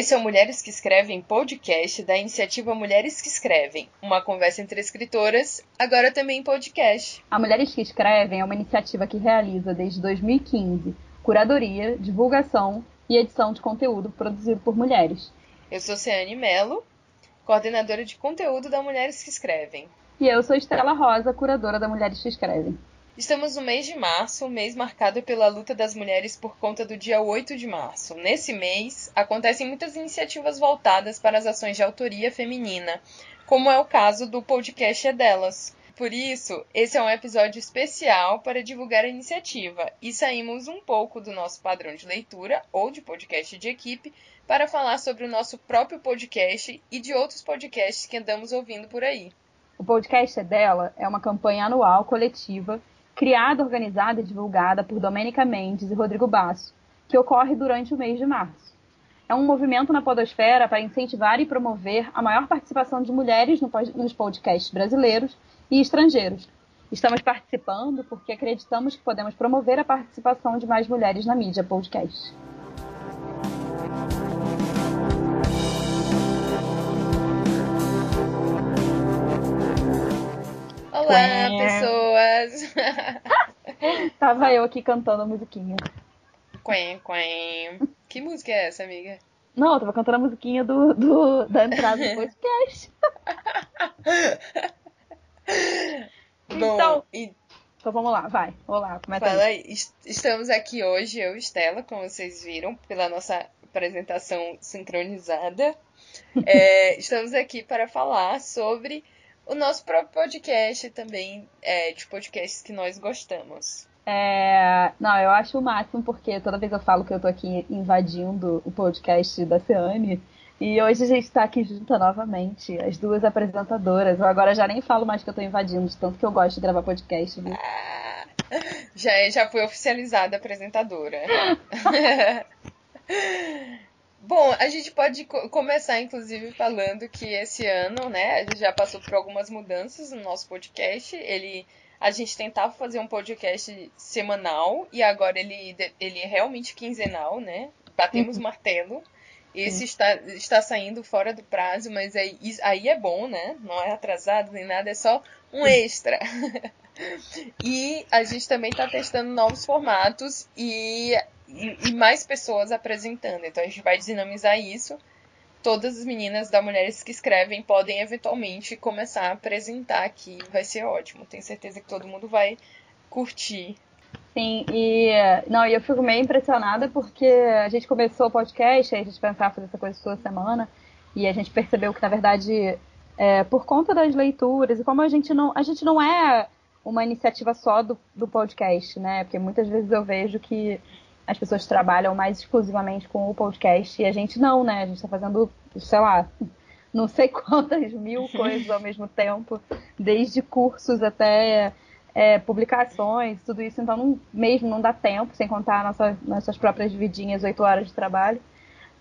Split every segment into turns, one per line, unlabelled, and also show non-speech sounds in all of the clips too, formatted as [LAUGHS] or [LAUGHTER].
Esse é o Mulheres que Escrevem podcast da iniciativa Mulheres que Escrevem, uma conversa entre escritoras, agora também em podcast.
A Mulheres que Escrevem é uma iniciativa que realiza desde 2015 curadoria, divulgação e edição de conteúdo produzido por mulheres.
Eu sou Ciane Mello, coordenadora de conteúdo da Mulheres que Escrevem.
E eu sou Estela Rosa, curadora da Mulheres que Escrevem.
Estamos no mês de março, mês marcado pela luta das mulheres por conta do dia 8 de março. Nesse mês, acontecem muitas iniciativas voltadas para as ações de autoria feminina, como é o caso do podcast É Delas. Por isso, esse é um episódio especial para divulgar a iniciativa e saímos um pouco do nosso padrão de leitura ou de podcast de equipe para falar sobre o nosso próprio podcast e de outros podcasts que andamos ouvindo por aí.
O podcast é dela é uma campanha anual coletiva criada, organizada e divulgada por Domênica Mendes e Rodrigo Basso, que ocorre durante o mês de março. É um movimento na podosfera para incentivar e promover a maior participação de mulheres nos podcasts brasileiros e estrangeiros. Estamos participando porque acreditamos que podemos promover a participação de mais mulheres na mídia podcast.
Olá, pessoas! [LAUGHS]
Tava eu aqui cantando a musiquinha.
Quen, quen. Que música é essa, amiga?
Não, eu tava cantando a musiquinha do, do da entrada do [LAUGHS] podcast.
Bom,
então,
e...
então vamos lá, vai. Olá, começa
Fala
aí.
aí. Estamos aqui hoje, eu e Estela, como vocês viram, pela nossa apresentação sincronizada. [LAUGHS] É, estamos aqui para falar sobre o nosso próprio podcast também, é, de podcasts que nós gostamos.
É, não, eu acho o máximo porque toda vez eu falo que eu tô aqui invadindo o podcast da Ciane. E hoje a gente está aqui junta novamente, as duas apresentadoras. Eu agora já nem falo mais que eu tô invadindo, de tanto que eu gosto de gravar podcast, viu?
Ah, já, é, já foi oficializada apresentadora. [LAUGHS] Bom, a gente pode co começar, inclusive, falando que esse ano, né, a gente já passou por algumas mudanças no nosso podcast. Ele, a gente tentava fazer um podcast semanal e agora ele, ele é realmente quinzenal, né? Batemos o martelo. Esse está, está saindo fora do prazo, mas aí, aí é bom, né? Não é atrasado nem nada, é só um extra. [LAUGHS] e a gente também está testando novos formatos e e, mais pessoas apresentando. Então a gente vai dinamizar isso. Todas as meninas da Mulheres que Escrevem podem eventualmente começar a apresentar aqui. Vai ser ótimo. Tenho certeza que todo mundo vai curtir.
Sim, e não, eu fico meio impressionada porque a gente começou o podcast, aí a gente pensava fazer essa coisa toda semana, e a gente percebeu que, na verdade, é, por conta das leituras, e como a gente não. A gente não é uma iniciativa só do, do podcast, né? Porque muitas vezes eu vejo que as pessoas trabalham mais exclusivamente com o podcast e a gente não, né? A gente está fazendo, sei lá, [LAUGHS] não sei quantas mil [LAUGHS] coisas ao mesmo tempo, desde cursos até é, publicações, tudo isso, então não, mesmo não dá tempo, sem contar nossa, nossas próprias vidinhas, oito horas de trabalho.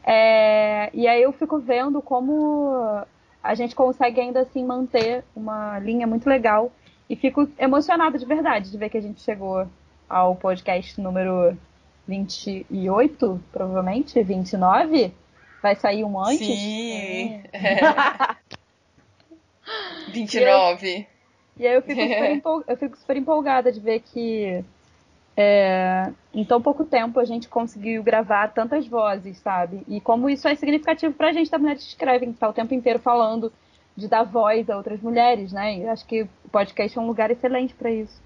É, e aí eu fico vendo como a gente consegue ainda assim manter uma linha muito legal e fico emocionada de verdade de ver que a gente chegou ao podcast número 28, provavelmente, 29. Vai sair um antes?
Sim. É. [LAUGHS] 29.
E, aí eu fico, super empol... eu fico super empolgada de ver que é, em tão pouco tempo a gente conseguiu gravar tantas vozes, sabe? E como isso é significativo pra gente da mulher que escreve, que tá o tempo inteiro falando de dar voz a outras mulheres, né? E acho que o podcast é um lugar excelente para isso.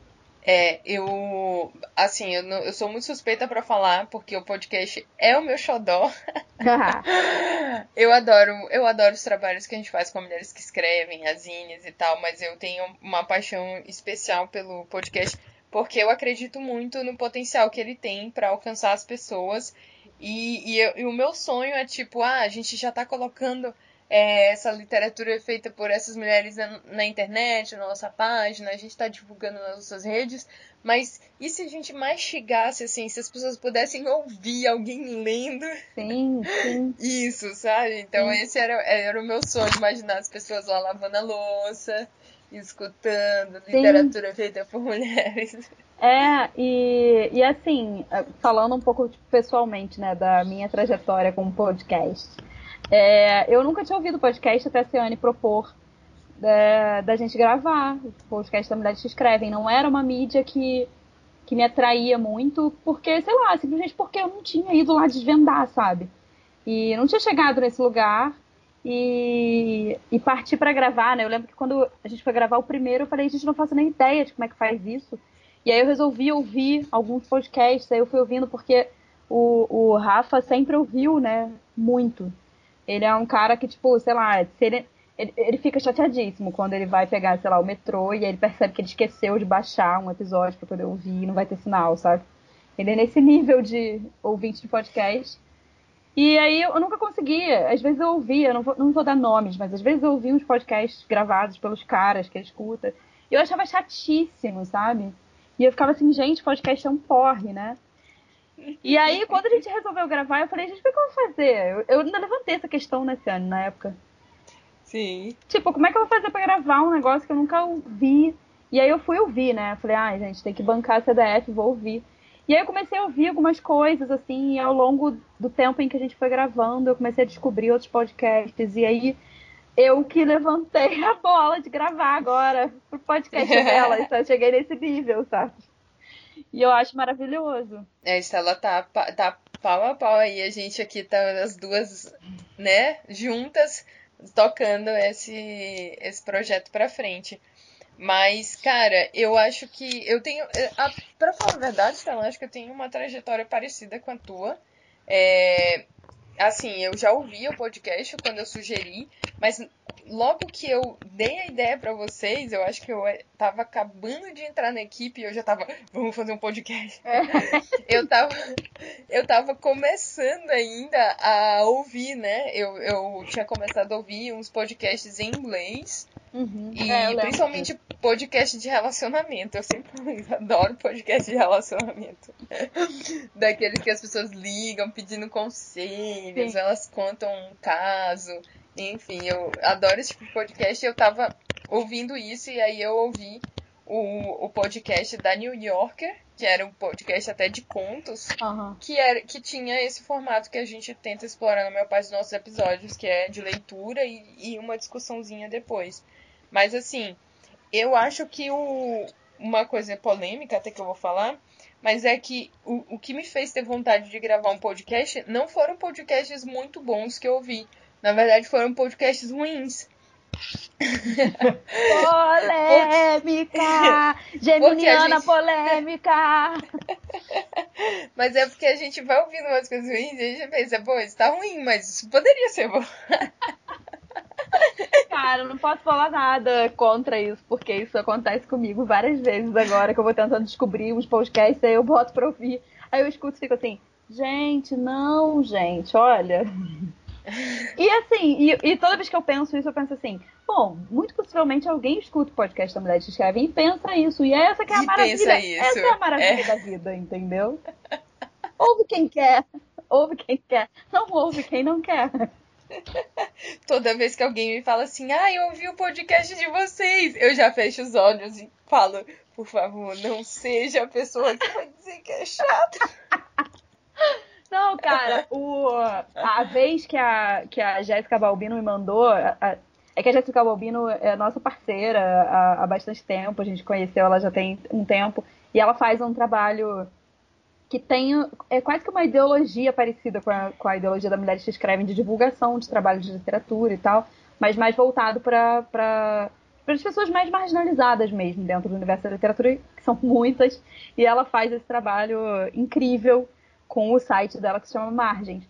É, eu. Assim, eu, não, eu sou muito suspeita para falar, porque o podcast é o meu xodó. [LAUGHS] eu adoro, eu adoro os trabalhos que a gente faz com mulheres que escrevem, as e tal, mas eu tenho uma paixão especial pelo podcast, porque eu acredito muito no potencial que ele tem para alcançar as pessoas. E, e, eu, e o meu sonho é tipo, ah, a gente já tá colocando é, essa literatura é feita por essas mulheres na, na, internet, na nossa página, a gente está divulgando nas nossas redes, mas e se a gente mastigasse, assim, se as pessoas pudessem ouvir alguém lendo?
Sim, sim. [LAUGHS]
Isso, sabe? Então sim. esse era, era o meu sonho, imaginar as pessoas lá lavando a louça, escutando literatura sim. feita por [LAUGHS] mulheres.
É, e, e assim, falando um pouco pessoalmente, né, da minha trajetória com o podcast. É, eu nunca tinha ouvido podcast até a Ciane propor da, da gente gravar o podcast da Mulheres que Escrevem. Não era uma mídia que, que me atraía muito, porque, sei lá, simplesmente porque eu não tinha ido lá desvendar, sabe? E não tinha chegado nesse lugar e, e partir para gravar, né? Eu lembro que quando a gente foi gravar o primeiro, eu falei, a gente não faço nem ideia de como é que faz isso. E aí eu resolvi ouvir alguns podcasts, aí eu fui ouvindo porque o, o Rafa sempre ouviu, né? Muito. Ele é um cara que, tipo, sei lá, se ele, ele, ele, fica chateadíssimo quando ele vai pegar, sei lá, o metrô e aí ele percebe que ele esqueceu de baixar um episódio para poder ouvir e não vai ter sinal, sabe? Ele é nesse [LAUGHS] nível de ouvinte de podcast. E aí eu nunca conseguia. Às vezes eu ouvia, não vou, não vou dar nomes, mas às vezes eu ouvia uns podcasts gravados pelos caras que ele escuta. E eu achava chatíssimo, sabe? E eu ficava assim, gente, podcast é um porre, né? E aí, quando a gente resolveu gravar, eu falei, gente, o que eu vou fazer? Eu, eu ainda levantei essa questão nesse ano, na época.
Sim.
Tipo, como é que eu vou fazer pra gravar um negócio que eu nunca ouvi? E aí eu fui ouvir, né? Falei, ai, ah, gente, tem que bancar a CDF, vou ouvir. E aí eu comecei a ouvir algumas coisas, assim, e ao longo do tempo em que a gente foi gravando, eu comecei a descobrir outros podcasts, e aí eu que levantei [LAUGHS] a bola de gravar agora pro podcast [LAUGHS] dela, então eu cheguei nesse nível, sabe? E eu acho maravilhoso.
É, ela tá, tá pau a pau aí, a gente aqui tá as duas, né, juntas, tocando esse, esse projeto pra frente. Mas, cara, eu acho que eu tenho. Eh, a, pra falar a verdade, eu acho que eu tenho uma trajetória parecida com a tua. É, assim, eu já ouvi o podcast quando eu sugeri, mas logo que eu dei a ideia para vocês, eu acho que eu eh, tava acabando de entrar na equipe e eu já tava, vamos fazer um podcast. É. [LAUGHS] eu tava eu tava começando ainda a ouvir, né? Eu, eu tinha começado a ouvir uns podcasts em inglês. Uhum. E é, principalmente podcast de relacionamento. Eu sempre adoro podcast de relacionamento. [LAUGHS] Daqueles que as pessoas ligam pedindo conselhos, Sim. elas contam um caso. Enfim, eu adoro esse tipo de podcast. Eu tava ouvindo isso e aí eu ouvi o, o podcast da New Yorker, que era um podcast até de contos, uhum. que, era, que tinha esse formato que a gente tenta explorar no meu pai dos nossos episódios, que é de leitura e, e uma discussãozinha depois. Mas assim, eu acho que o, uma coisa polêmica, até que eu vou falar, mas é que o, o que me fez ter vontade de gravar um podcast não foram podcasts muito bons que eu ouvi. Na verdade, foram podcasts ruins. [LAUGHS]
polêmica! Geminiana gente... polêmica! [LAUGHS]
mas é porque a gente vai ouvindo umas coisas ruins e a gente pensa, pô, isso tá ruim, mas isso poderia ser bom. [LAUGHS]
Cara, eu não posso falar nada contra isso, porque isso acontece comigo várias vezes agora, que eu vou tentando descobrir uns podcasts, aí eu boto pra ouvir. Aí eu escuto e fico assim, gente, não, gente, olha. E assim, e, e, toda vez que eu penso isso, eu penso assim, bom, muito possivelmente alguém escuta o podcast da Mulher que Escreve e pensa isso. E essa que é a e maravilha. Essa é a maravilha é. da vida, entendeu? Ouve quem quer, ouve quem quer, não ouve quem não quer.
Toda vez que alguém me fala assim, ah, eu ouvi o podcast de vocês, eu já fecho os olhos e falo, por favor, não seja a pessoa que vai dizer que é chato. [LAUGHS]
Não, cara, o, a vez que a, que a Jéssica Balbino me mandou. A, é que a Jéssica Balbino é nossa parceira há, há bastante tempo, a gente conheceu ela já tem um tempo, e ela faz um trabalho que tem é quase que uma ideologia parecida com a, com a ideologia da Mulheres que Escrevem de divulgação de trabalho de literatura e tal, mas mais voltado para para as pessoas mais marginalizadas mesmo dentro do universo da literatura, que são muitas, e ela faz esse trabalho incrível com o site dela que se chama Margens.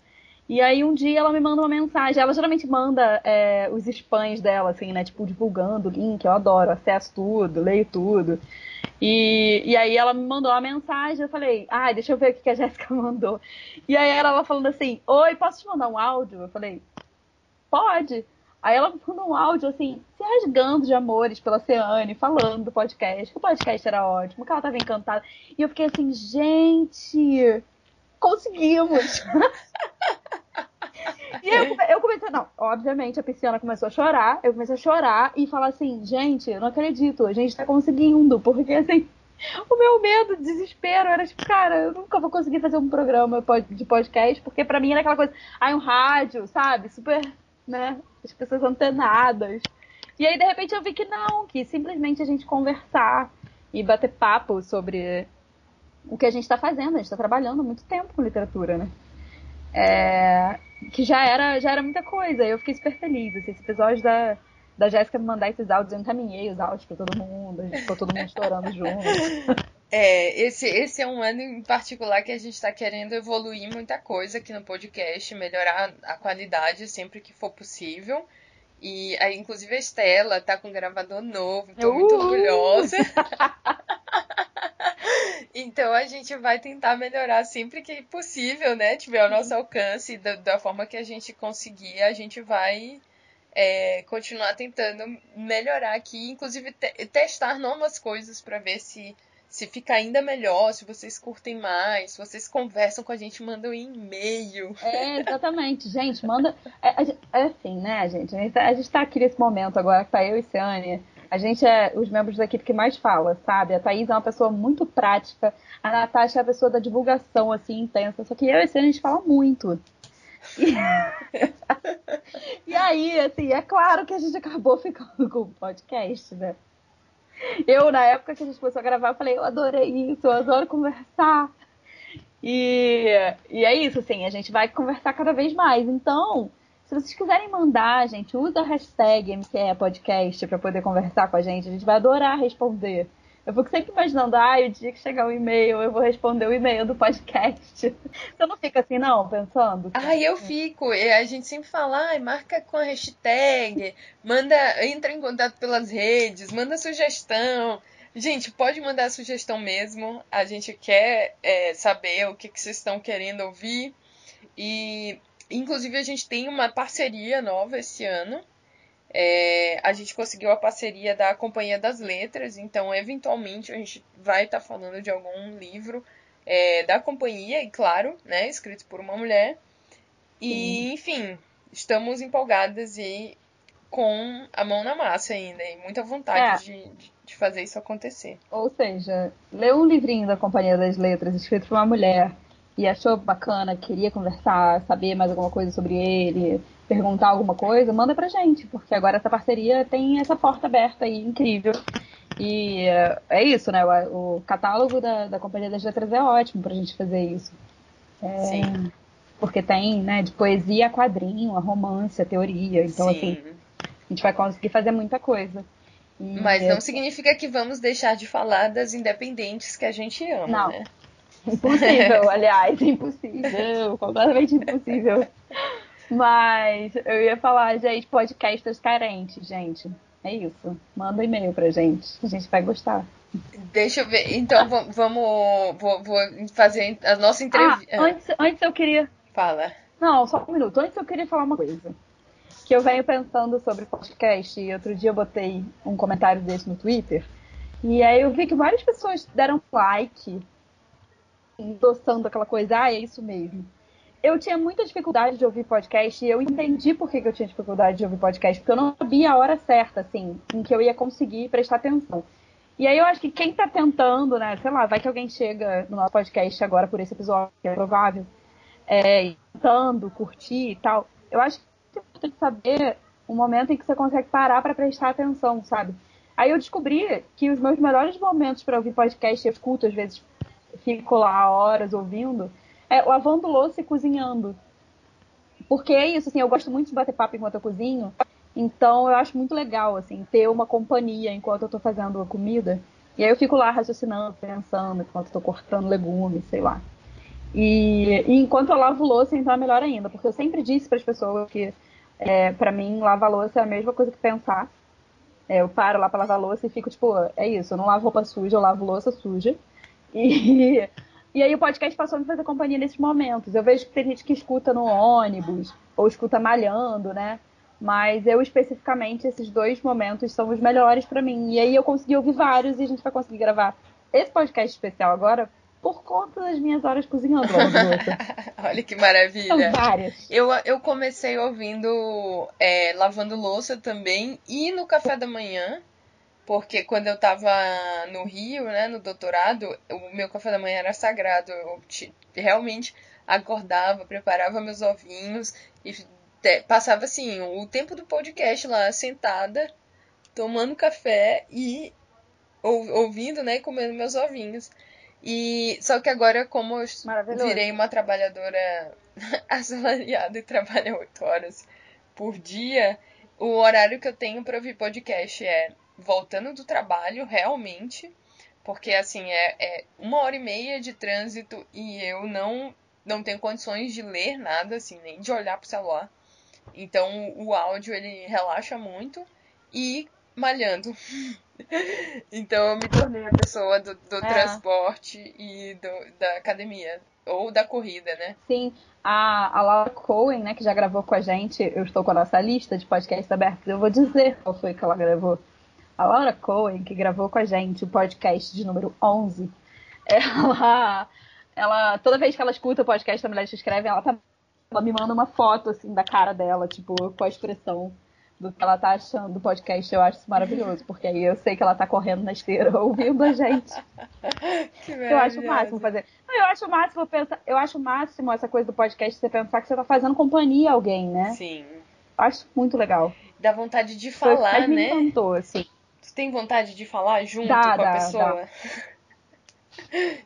E aí um dia ela me manda uma mensagem. Ela geralmente manda é, os spams dela, assim, né? Tipo, divulgando o link, eu adoro, acesso tudo, leio tudo. E, e aí ela me mandou uma mensagem, eu falei, ai, ah, deixa eu ver o que a Jéssica [LAUGHS] mandou. E aí ela falando assim, oi, posso te mandar um áudio? Eu falei, pode. Aí ela [LAUGHS] mandou um áudio assim, se rasgando de amores pela Ceane, falando do podcast, que o podcast era ótimo, que ela tava encantada. E eu fiquei assim, gente, conseguimos! e eu, eu comecei, não, obviamente a pisciana começou a chorar, eu comecei a chorar e falar assim, gente, eu não acredito, a gente tá conseguindo, porque assim, o meu medo, desespero, era tipo, cara, eu nunca vou conseguir fazer um programa de podcast, porque pra mim era aquela coisa, ai, um rádio, sabe? Super, né? As pessoas antenadas. E aí, de repente, eu vi que não, que simplesmente a gente conversar e bater papo sobre o que a gente está fazendo. A gente está trabalhando muito tempo com literatura, né? É, que já era, já era muita coisa. Eu fiquei super feliz. Assim, esse episódio da, da Jéssica me mandar esses áudios, eu encaminhei os áudios para todo mundo. A gente ficou todo mundo chorando [LAUGHS] junto.
É, esse, esse é um ano em particular que a gente está querendo evoluir muita coisa aqui no podcast, melhorar a qualidade sempre que for possível. E aí, inclusive, a Estela tá com um gravador novo, tô uh! muito orgulhosa. [LAUGHS] então a gente vai tentar melhorar sempre que possível, né? Tiver ao nosso alcance, da, da forma que a gente conseguir, a gente vai é, continuar tentando melhorar aqui, inclusive te testar novas coisas para ver se se fica ainda melhor, se vocês curtem mais, se vocês conversam com a gente, mandam um e-mail.
É, exatamente. gente, manda. É, é, assim, né, gente? A gente, tá, a gente tá aqui nesse momento agora, que tá eu e Ciane. A gente é os membros da equipe que mais fala, sabe? A Thaís é uma pessoa muito prática, a Natasha é a pessoa da divulgação, assim, intensa. Só que eu e Ciane, a gente fala muito. [LAUGHS] E... [LAUGHS] e aí, assim, é claro que a gente acabou ficando com o podcast, né? Eu, na época que a gente começou a gravar, eu falei, eu adorei isso, eu adoro conversar. E, e é isso, assim, a gente vai conversar cada vez mais. Então, se vocês quiserem mandar, gente, usa a hashtag MCE para poder conversar com a gente. A gente vai adorar responder. Eu fico sempre imaginando, ah, o dia que chegar o um e-mail, eu vou responder o e-mail do podcast. [LAUGHS] Você não fica assim, não, pensando?
Ah, eu fico. A gente sempre fala, ah, marca com a hashtag, manda, entra em contato pelas redes, manda sugestão. Gente, pode mandar sugestão mesmo. A gente quer é, saber o que, que vocês estão querendo ouvir. E, inclusive, a gente tem uma parceria nova esse ano é, a gente conseguiu a parceria da Companhia das Letras, então eventualmente a gente vai estar tá falando de algum livro é, da companhia, e claro, né, escrito por uma mulher. E, Sim. enfim, estamos empolgadas e com a mão na massa ainda, e muita vontade é. de, de fazer isso acontecer.
Ou seja, leu um livrinho da Companhia das Letras, escrito por uma mulher, e achou bacana, queria conversar, saber mais alguma coisa sobre ele, perguntar alguma coisa, manda pra gente, porque agora essa parceria tem essa porta aberta aí, incrível. E é isso, né? O, catálogo da, da Companhia das Letras é ótimo pra gente fazer isso. É, Sim. Porque tem, né, de poesia a quadrinho, a romance, a teoria. Então, Sim. assim, a gente vai conseguir fazer muita coisa.
E Mas não significa que vamos deixar de falar das independentes que a gente ama, não. né?
Impossível, [LAUGHS] aliás, impossível, completamente impossível. Mas eu ia falar, gente, podcasters carentes, gente. É isso. Manda um e-mail pra gente. A gente vai gostar.
Deixa eu ver. Então vamos. Vou, vou fazer a nossa entrevista.
Ah, antes, antes eu queria.
Fala.
Não, só um minuto. Antes eu queria falar uma coisa. Que eu venho pensando sobre podcast e outro dia eu botei um comentário desse no Twitter. E aí eu vi que várias pessoas deram like endossando aquela coisa, ah, é isso mesmo. Eu tinha muita dificuldade de ouvir podcast e eu entendi por que, eu tinha dificuldade de ouvir podcast, porque eu não sabia a hora certa, assim, em que eu ia conseguir prestar atenção. E aí eu acho que quem tá tentando, né, sei lá, vai que alguém chega no nosso podcast agora por esse episódio, que é provável, é, tentando, curtir e tal, eu acho que é importante saber o momento em que você consegue parar para prestar atenção, sabe? Aí eu descobri que os meus melhores momentos para ouvir podcast, eu escuto às vezes fico lá horas ouvindo, é lavando louça e cozinhando. Porque é isso, assim, eu gosto muito de bater papo enquanto eu cozinho, então eu acho muito legal, assim, ter uma companhia enquanto eu tô fazendo a comida. E aí eu fico lá raciocinando, pensando, enquanto eu tô cortando legumes, sei lá. E, e, enquanto eu lavo louça, então é melhor ainda, porque eu sempre disse para as pessoas que, é, para mim, lavar louça é a mesma coisa que pensar. É, eu paro lá para lavar louça e fico tipo, é isso, eu não lavo roupa suja, eu lavo louça suja. [LAUGHS] E, e aí o podcast passou a me fazer companhia nesses momentos. Eu vejo que tem gente que escuta no ônibus, ou escuta malhando, né? Mas eu especificamente, esses dois momentos são os melhores para mim. E aí eu consegui ouvir vários e a gente vai conseguir gravar esse podcast especial agora por conta das minhas horas cozinhando. [LAUGHS]
Olha que maravilha. São várias. Eu, eu comecei ouvindo é, lavando louça também e no café da manhã. Porque quando eu tava no Rio, né, no doutorado, o meu café da manhã era sagrado. Eu realmente acordava, preparava meus ovinhos e passava assim o tempo do podcast lá sentada, tomando café e ouvindo, né, e comendo meus ovinhos. E só que agora como eu virei uma trabalhadora [LAUGHS] assalariada e trabalho oito horas por dia, o horário que eu tenho para ouvir podcast é voltando do trabalho, realmente, porque assim é, é, uma hora e meia de trânsito e eu não não tenho condições de ler nada, assim, nem de olhar pro celular. Então o áudio ele relaxa muito e malhando. [LAUGHS] então eu me tornei a pessoa do, do é. transporte e do, da academia. Ou da corrida, né?
Sim, a, a Laura Cohen, né, que já gravou com a gente, eu estou com a nossa lista de podcasts abertos, eu vou dizer qual foi que ela gravou. A Laura Cohen, que gravou com a gente o podcast de número 11, ela, ela toda vez que ela escuta o podcast da Mulheres que Escrevem, ela, tá, ela me manda uma foto, assim, da cara dela, tipo, com a expressão do que ela tá achando do podcast. Eu acho isso maravilhoso, porque aí eu sei que ela tá correndo na esteira [LAUGHS] ouvindo a gente. [LAUGHS] eu acho o máximo fazer. Não, eu acho o máximo pensar, eu acho o máximo essa coisa do podcast você pensar que você tá fazendo companhia a alguém, né?
Sim.
Eu acho muito legal.
Dá vontade de falar,
Foi,
né?
Me encantou, assim.
Tu tem vontade de falar junto
dá,
com a
dá,
pessoa? Dá. [LAUGHS]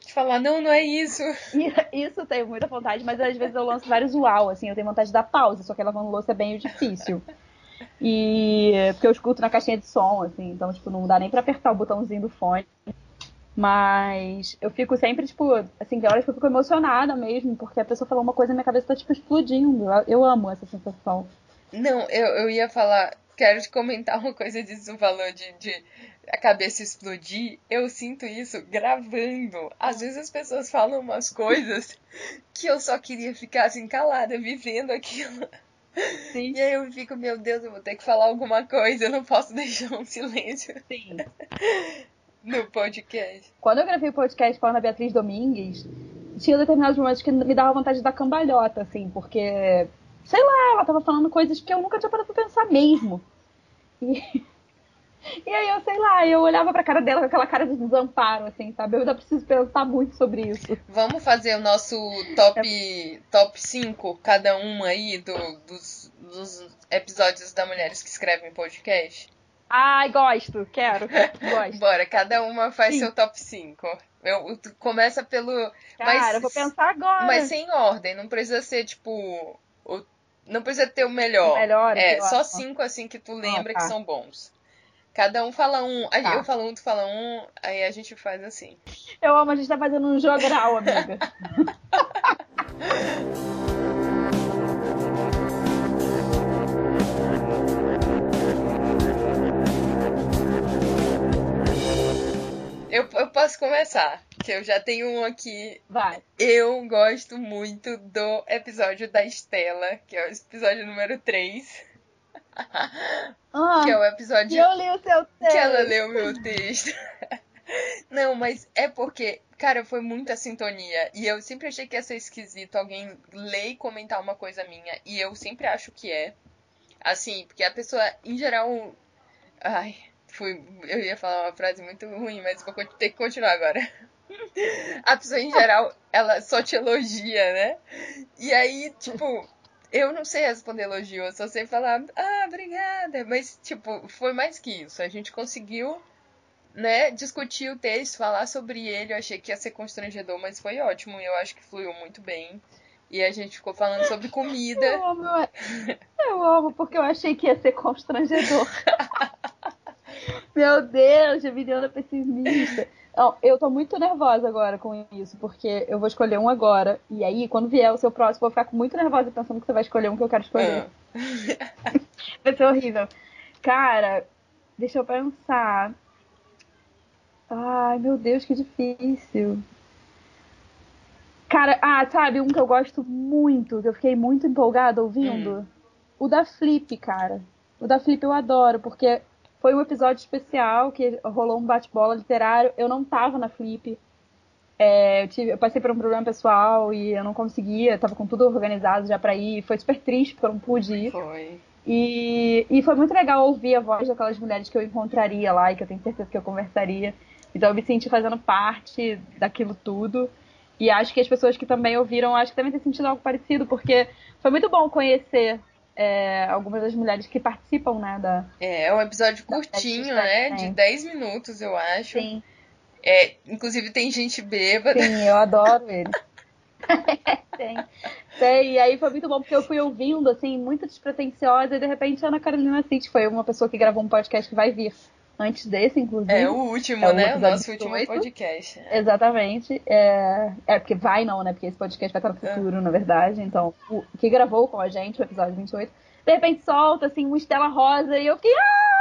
De falar, não, não é isso. [LAUGHS]
Isso tenho muita vontade, mas às vezes eu lanço vários uau, assim, eu tenho vontade de dar pausa, só que lavando louça é bem difícil. E porque eu escuto na caixinha de som, assim, então, tipo, não dá nem pra apertar o botãozinho do fone. Mas eu fico sempre, tipo, assim, tem horas que eu fico emocionada mesmo, porque a pessoa falou uma coisa e minha cabeça tá, tipo, explodindo. Eu, eu amo essa sensação.
Não, eu, eu ia falar, quero te comentar uma coisa disso, falou de, de a cabeça explodir. Eu sinto isso gravando. Às vezes as pessoas falam umas coisas que eu só queria ficar assim calada, vivendo aquilo. Sim. E aí eu fico, meu Deus, eu vou ter que falar alguma coisa, eu não posso [LAUGHS] deixar um silêncio.
Sim.
no podcast.
Quando eu gravei o podcast com a Ana Beatriz Domingues, tinha determinados momentos que me dava vontade de dar cambalhota, assim, porque sei lá, ela tava falando coisas que eu nunca tinha parado pra pensar mesmo. E, [LAUGHS] e aí eu, sei lá, eu olhava pra cara dela com aquela cara de desamparo, assim, sabe? Eu ainda preciso pensar muito sobre isso.
Vamos fazer o nosso top, é. top 5, cada uma aí, do, dos, dos episódios da Mulheres que Escrevem Podcast?
Ai, gosto, quero. [LAUGHS] Gosto.
Bora, cada uma faz Sim. seu top 5. Eu, começa pelo.
Cara,
mas,
eu vou pensar agora.
Mas sem ordem, não precisa ser tipo. O não precisa ter o melhor.
O melhor
é, só cinco assim que tu lembra ah, tá. que são bons. Cada um fala um, tá. eu falo um, tu fala um, aí a gente faz assim.
Eu amo, a gente tá fazendo um jogral, amiga. [LAUGHS]
eu, eu posso começar eu já tenho um aqui.
Vai.
Eu gosto muito do episódio da Estela, que é o episódio número 3.
Ah, [LAUGHS]
que é o episódio.
Que eu li o seu texto.
Que ela leu o meu texto. [LAUGHS] Não, mas é porque, cara, foi muita sintonia. E eu sempre achei que ia ser esquisito alguém ler e comentar uma coisa minha. E eu sempre acho que é. Assim, porque a pessoa, em geral. Ai, fui. Eu ia falar uma frase muito ruim, mas vou ter que continuar agora [LAUGHS] a pessoa em geral, ela só te elogia, né? E aí, tipo, eu não sei responder elogio, eu só sei falar, ah, obrigada. Mas, tipo, foi mais que isso. A gente conseguiu, né, discutir o texto, falar sobre ele. Eu achei que ia ser constrangedor, mas foi ótimo. Eu acho que fluiu muito bem. E a gente ficou falando sobre comida.
Eu amo, eu amo porque eu achei que ia ser constrangedor. [LAUGHS] Meu Deus, Geminiana pessimista. Não, eu tô muito nervosa agora com isso, porque eu vou escolher um agora. E aí, quando vier o seu próximo, eu vou ficar muito nervosa pensando que você vai escolher um que eu quero escolher. É. [LAUGHS] vai ser horrível. Cara, deixa eu pensar. Ai, meu Deus, que difícil. Cara, ah, sabe, um que eu gosto muito, que eu fiquei muito empolgada ouvindo? Hum. O da Flip, cara. O da Flip eu adoro, porque foi um episódio especial que rolou um bate-bola literário. Eu não tava na Flip. É, eu, tive, eu, passei por um problema pessoal e eu não conseguia, tava com tudo organizado já pra ir. Foi super triste porque eu não pude ir.
Foi.
E, e foi muito legal ouvir a voz daquelas mulheres que eu encontraria lá e que eu tenho certeza que eu conversaria. Então eu me senti fazendo parte daquilo tudo. E acho que as pessoas que também ouviram, acho que também têm sentido algo parecido, porque foi muito bom conhecer é, algumas das mulheres que participam, né? Da,
é, é um episódio curtinho, né? De 10 minutos, eu acho.
Sim.
É, inclusive tem gente bêbada.
Sim, eu adoro ele. [LAUGHS] tem. tem. E aí foi muito bom, porque eu fui ouvindo, assim, muito despretensiosa, e de repente a Ana Carolina City foi uma pessoa que gravou um podcast que vai vir antes desse, inclusive.
É o último, é né? O nosso último podcast.
Exatamente. É... é, porque vai não, né? Porque esse podcast vai estar no futuro, é. na verdade. Então, o que gravou com a gente, o episódio 28, de repente solta, assim, uma estela rosa, e eu fiquei. Ah!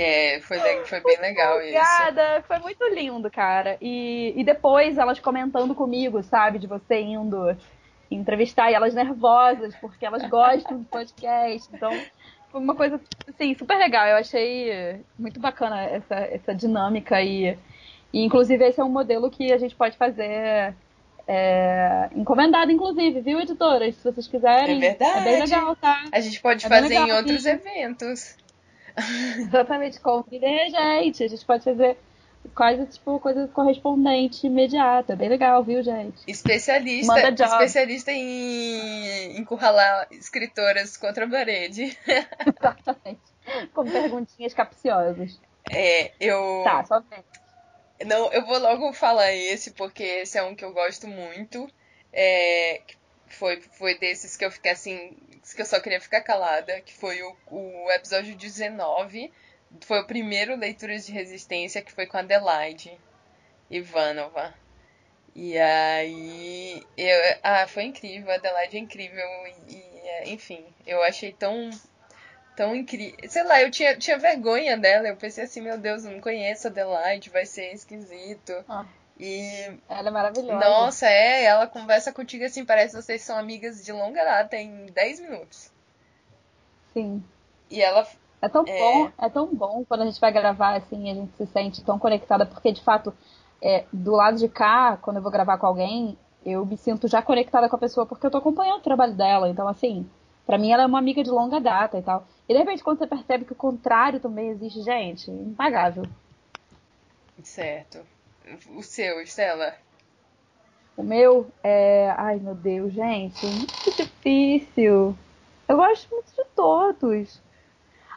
É, foi, foi bem legal
Obrigada. isso. Foi muito lindo, cara. E, e depois elas comentando comigo, sabe? De você indo entrevistar e elas nervosas, porque elas gostam do podcast. Então, foi uma coisa, assim, super legal. Eu achei muito bacana essa, essa dinâmica e, e inclusive, esse é um modelo que a gente pode fazer é, encomendado, inclusive, viu, editoras? Se vocês quiserem.
É verdade.
É bem legal, tá?
A gente pode é fazer em outros eventos.
Exatamente, convidem a gente. A gente pode fazer quase tipo coisa correspondente imediata. Bem legal, viu, gente?
Especialista, especialista em encurralar escritoras contra a parede. [LAUGHS]
Exatamente. Com perguntinhas capciosas.
É, eu.
Tá, só vem.
Não, eu vou logo falar esse, porque esse é um que eu gosto muito. É, foi, foi desses que eu fiquei assim, que eu só queria ficar calada, que foi o, o episódio 19 foi o primeiro Leituras de Resistência que foi com a Adelaide Ivanova. E aí. Eu, ah, foi incrível, a Adelaide é incrível. E, enfim, eu achei tão. Tão incrível. Sei lá, eu tinha, tinha vergonha dela. Eu pensei assim, meu Deus, eu não conheço a Adelaide, vai ser esquisito.
Ah,
e.
Ela é maravilhosa.
Nossa, é, ela conversa contigo assim, parece que vocês são amigas de longa data em 10 minutos.
Sim.
E ela
é tão é... bom, é tão bom quando a gente vai gravar assim, a gente se sente tão conectada, porque de fato, é, do lado de cá, quando eu vou gravar com alguém, eu me sinto já conectada com a pessoa porque eu tô acompanhando o trabalho dela. Então, assim, para mim ela é uma amiga de longa data e tal. E de repente, quando você percebe que o contrário também existe, gente, impagável.
Certo. O seu, Estela?
O meu é. Ai, meu Deus, gente, muito difícil. Eu gosto muito de todos.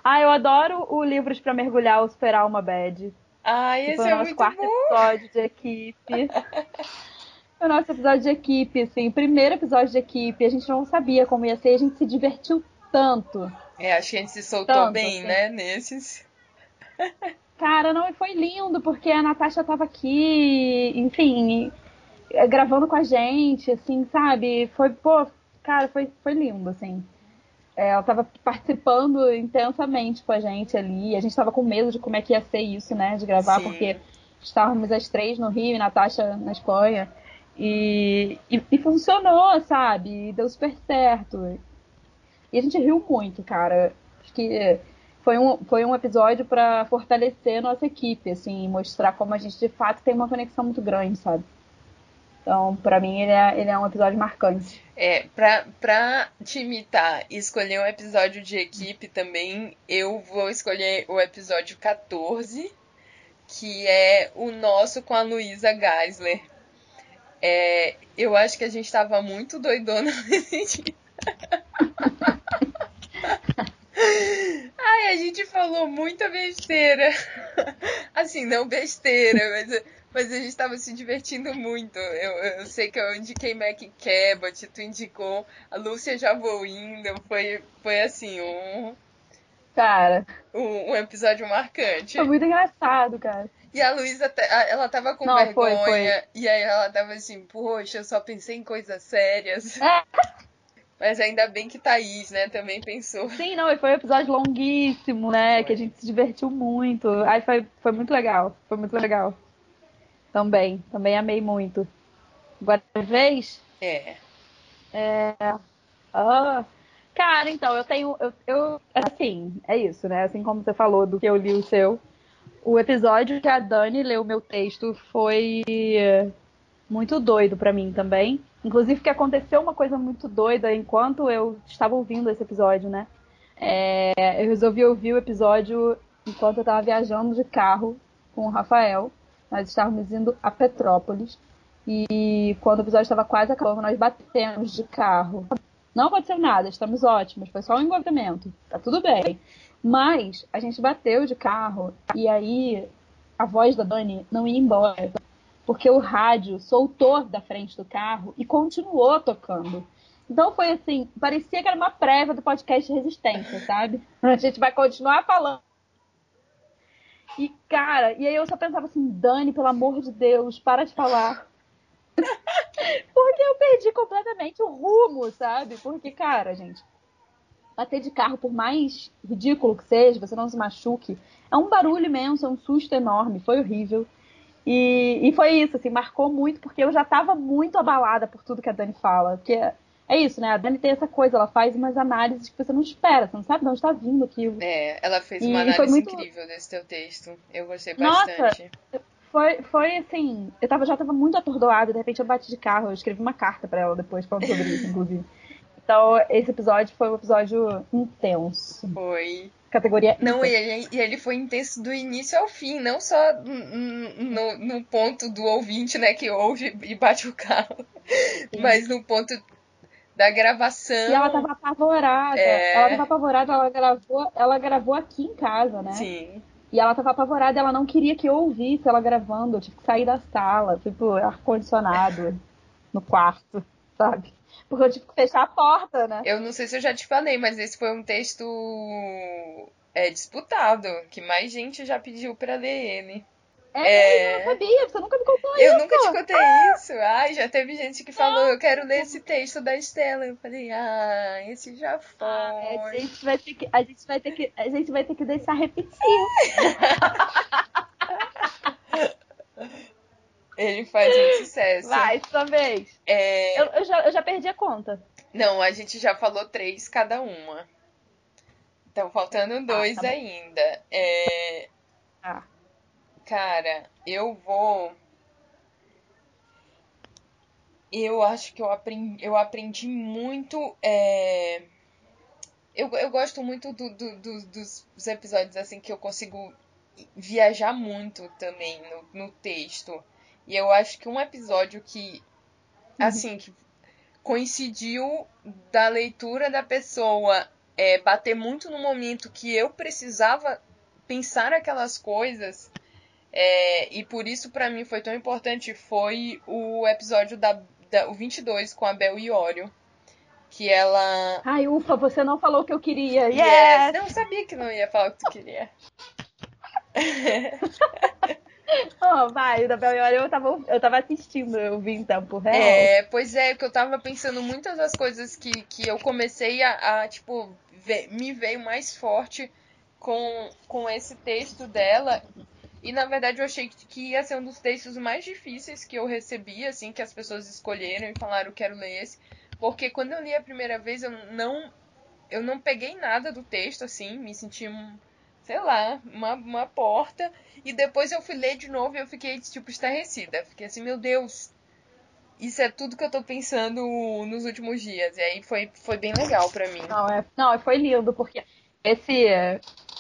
Ah, eu adoro o Livros para Mergulhar ou Superar uma Bad.
Ah, esse
foi
é
o nosso quarto
bom.
episódio de equipe. foi o nosso episódio de equipe, assim, primeiro episódio de equipe. A gente não sabia como ia ser, a gente se divertiu tanto.
É, acho que a gente se soltou tanto, bem, assim. né, nesses. [LAUGHS]
Cara, não, e foi lindo, porque a Natasha tava aqui, enfim, gravando com a gente, assim, sabe? Foi, pô, cara, foi, foi lindo, assim. É, ela estava participando intensamente com a gente ali. A gente estava com medo de como é que ia ser isso, né? De gravar, Sim. porque estávamos as três no Rio e Natasha na Espanha. E, e, e, funcionou, sabe? E deu super certo. E a gente riu muito, cara. Acho que foi um, foi um episódio para fortalecer nossa equipe, assim, mostrar como a gente de fato tem uma conexão muito grande, sabe? Então, para mim, ele é, ele é um episódio marcante.
É, pra, pra te imitar e escolher um episódio de equipe também, eu vou escolher o episódio 14, que é o nosso com a Luísa Geisler. É, eu acho que a gente tava muito doidona [LAUGHS] nesse dia. Ai, a gente falou muita besteira. Assim, não besteira, mas mas a gente tava se divertindo muito. Eu, eu sei que eu indiquei Mac Cabot, tu indicou a Lúcia Javoindo. Foi, foi assim, um.
Cara.
Um, um, episódio marcante.
Foi muito engraçado, cara.
E a Luísa, ela tava com Não, vergonha. Foi, foi. E aí ela tava assim, poxa, eu só pensei em coisas sérias. É. Mas ainda bem que Thaís, né, também pensou.
Sim, não, e foi um episódio longuíssimo, né? Foi. Que a gente se divertiu muito. Aí foi, foi muito legal. Foi muito legal. Também, também amei muito. Agora vez?
É.
É. Ah. Cara, então, eu tenho. Eu, eu, assim, é isso, né? Assim como você falou do que eu li o seu. O episódio que a Dani leu o meu texto foi muito doido para mim também. Inclusive que aconteceu uma coisa muito doida enquanto eu estava ouvindo esse episódio, né? é, eu resolvi ouvir o episódio enquanto eu estava viajando de carro com o Rafael. Nós estávamos indo a Petrópolis. E quando o episódio estava quase acabando, nós batemos de carro. Não aconteceu nada, estamos ótimos, foi só um envolvimento. Tá tudo bem. Mas a gente bateu de carro e aí a voz da Dani não ia embora. Porque o rádio soltou da frente do carro e continuou tocando. Então foi assim, parecia que era uma prévia do podcast Resistência, sabe? A gente vai continuar falando. E, cara, e aí eu só pensava assim, Dani, pelo amor de Deus, para de falar. [LAUGHS] Porque eu perdi completamente o rumo, sabe? Porque, cara, gente, bater de carro, por mais ridículo que seja, você não se machuque, é um barulho imenso, é um susto enorme, foi horrível. E, e foi isso, assim, marcou muito, porque eu já tava muito abalada por tudo que a Dani fala. Porque é isso, né? A Dani tem essa coisa, ela faz umas análises que você não espera, você não sabe de onde está vindo aquilo.
É, ela fez uma e, análise muito... incrível desse teu texto. Eu gostei bastante.
Nossa, foi, foi assim, eu tava, já tava muito atordoada, de repente eu bati de carro, eu escrevi uma carta para ela depois falando sobre isso, inclusive. Então, esse episódio foi um episódio intenso.
Foi.
Categoria.
Não, e ele, e ele foi intenso do início ao fim, não só no, no ponto do ouvinte, né, que ouve e bate o carro, Sim. mas no ponto da gravação. E
ela tava apavorada. É... Ela tava apavorada, ela gravou, ela gravou aqui em casa, né?
Sim.
E ela tava apavorada, ela não queria que eu ouvisse ela gravando. Eu tive que sair da sala, tipo, ar-condicionado no quarto, sabe? Porque eu tive que fechar a porta, né?
Eu não sei se eu já te falei, mas esse foi um texto é, disputado, que mais gente já pediu para ler ele.
É, é... eu não sabia, você nunca me contou
eu
isso.
Eu nunca te contei ah! isso. Ai, já teve gente que falou, eu quero ler esse texto da Estela. Eu falei, ah, esse já foi. Ah,
a gente vai ter que, a gente vai ter que, a gente vai ter que deixar repetir. [LAUGHS]
Ele faz muito sucesso.
Vai, sua vez.
É...
Eu, eu, já, eu já perdi a conta.
Não, a gente já falou três cada uma. Estão faltando ah, dois ah, tá ainda. É...
Ah.
Cara, eu vou. Eu acho que eu aprendi, eu aprendi muito. É... Eu, eu gosto muito do, do, do, dos episódios assim que eu consigo viajar muito também no, no texto. E eu acho que um episódio que, uhum. assim, que coincidiu da leitura da pessoa é, bater muito no momento que eu precisava pensar aquelas coisas é, e por isso para mim foi tão importante foi o episódio da, da o 22 com a Bel e Ório. Que ela.
Ai, ufa, você não falou o que eu queria. Yes!
yes. Não sabia que não ia falar o que tu queria. [LAUGHS]
oh, vai, o da Bel e Ório eu tava, eu tava assistindo, eu vi em tempo real.
É, pois é, que eu tava pensando muitas das coisas que, que eu comecei a, a tipo, ver, me veio mais forte com, com esse texto dela e na verdade eu achei que ia ser um dos textos mais difíceis que eu recebi, assim, que as pessoas escolheram e falaram quero ler esse. Porque quando eu li a primeira vez eu não. Eu não peguei nada do texto, assim, me senti, sei lá, uma, uma porta. E depois eu fui ler de novo e eu fiquei, tipo, estarrecida. Fiquei assim, meu Deus, isso é tudo que eu tô pensando nos últimos dias. E aí foi, foi bem legal para mim.
Não, é, não, foi lindo, porque esse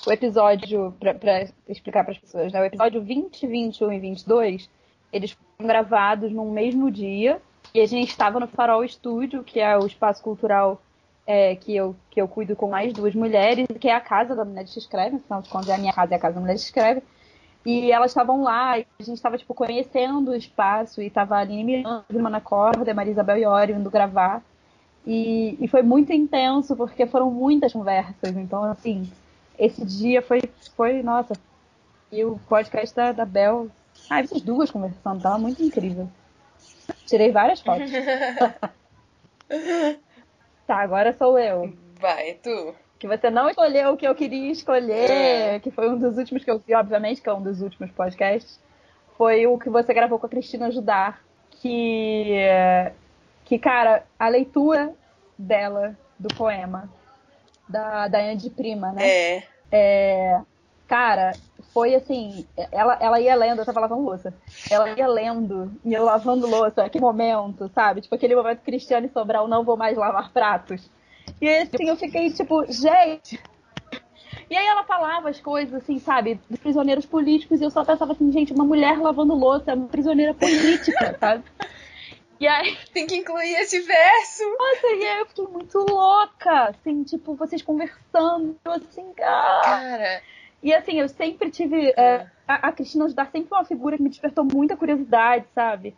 o episódio, para explicar para as pessoas, né? o episódio 20, 21 e 22, eles foram gravados num mesmo dia e a gente estava no Farol Estúdio, que é o espaço cultural é, que, eu, que eu cuido com mais duas mulheres, que é a casa da Mulher que Escreve, afinal de contas é a minha casa e é a casa da Mulher que Escreve. E elas estavam lá, e a gente estava tipo, conhecendo o espaço, e estava a Aline Miranda, na corda, Maria Isabel Iori indo gravar. E, e foi muito intenso, porque foram muitas conversas. Então, assim, esse dia foi, foi nossa. E o podcast da, da Bel. Ah, essas duas conversando, tava muito incrível. Tirei várias fotos. [LAUGHS] tá, agora sou eu.
Vai, tu.
Que você não escolheu o que eu queria escolher, é. que foi um dos últimos que eu vi, obviamente, que é um dos últimos podcasts. Foi o que você gravou com a Cristina Judar. Que, que cara, a leitura dela do poema da Daiane de Prima, né?
É.
é. Cara, foi assim, ela, ela ia lendo, eu tava lavando louça. Ela ia lendo e eu lavando louça, que momento, sabe? Tipo aquele momento Cristiane Sobral, não vou mais lavar pratos. E assim, eu fiquei tipo, gente, E aí ela falava as coisas, assim, sabe, dos prisioneiros políticos, e eu só pensava assim, gente, uma mulher lavando louça é uma prisioneira política, sabe?
E aí. [LAUGHS] Tem que incluir esse verso.
Nossa, e aí eu fiquei muito louca, assim, tipo, vocês conversando, assim, ah.
Cara.
E assim, eu sempre tive. É, a, a Cristina ajudar sempre uma figura que me despertou muita curiosidade, sabe?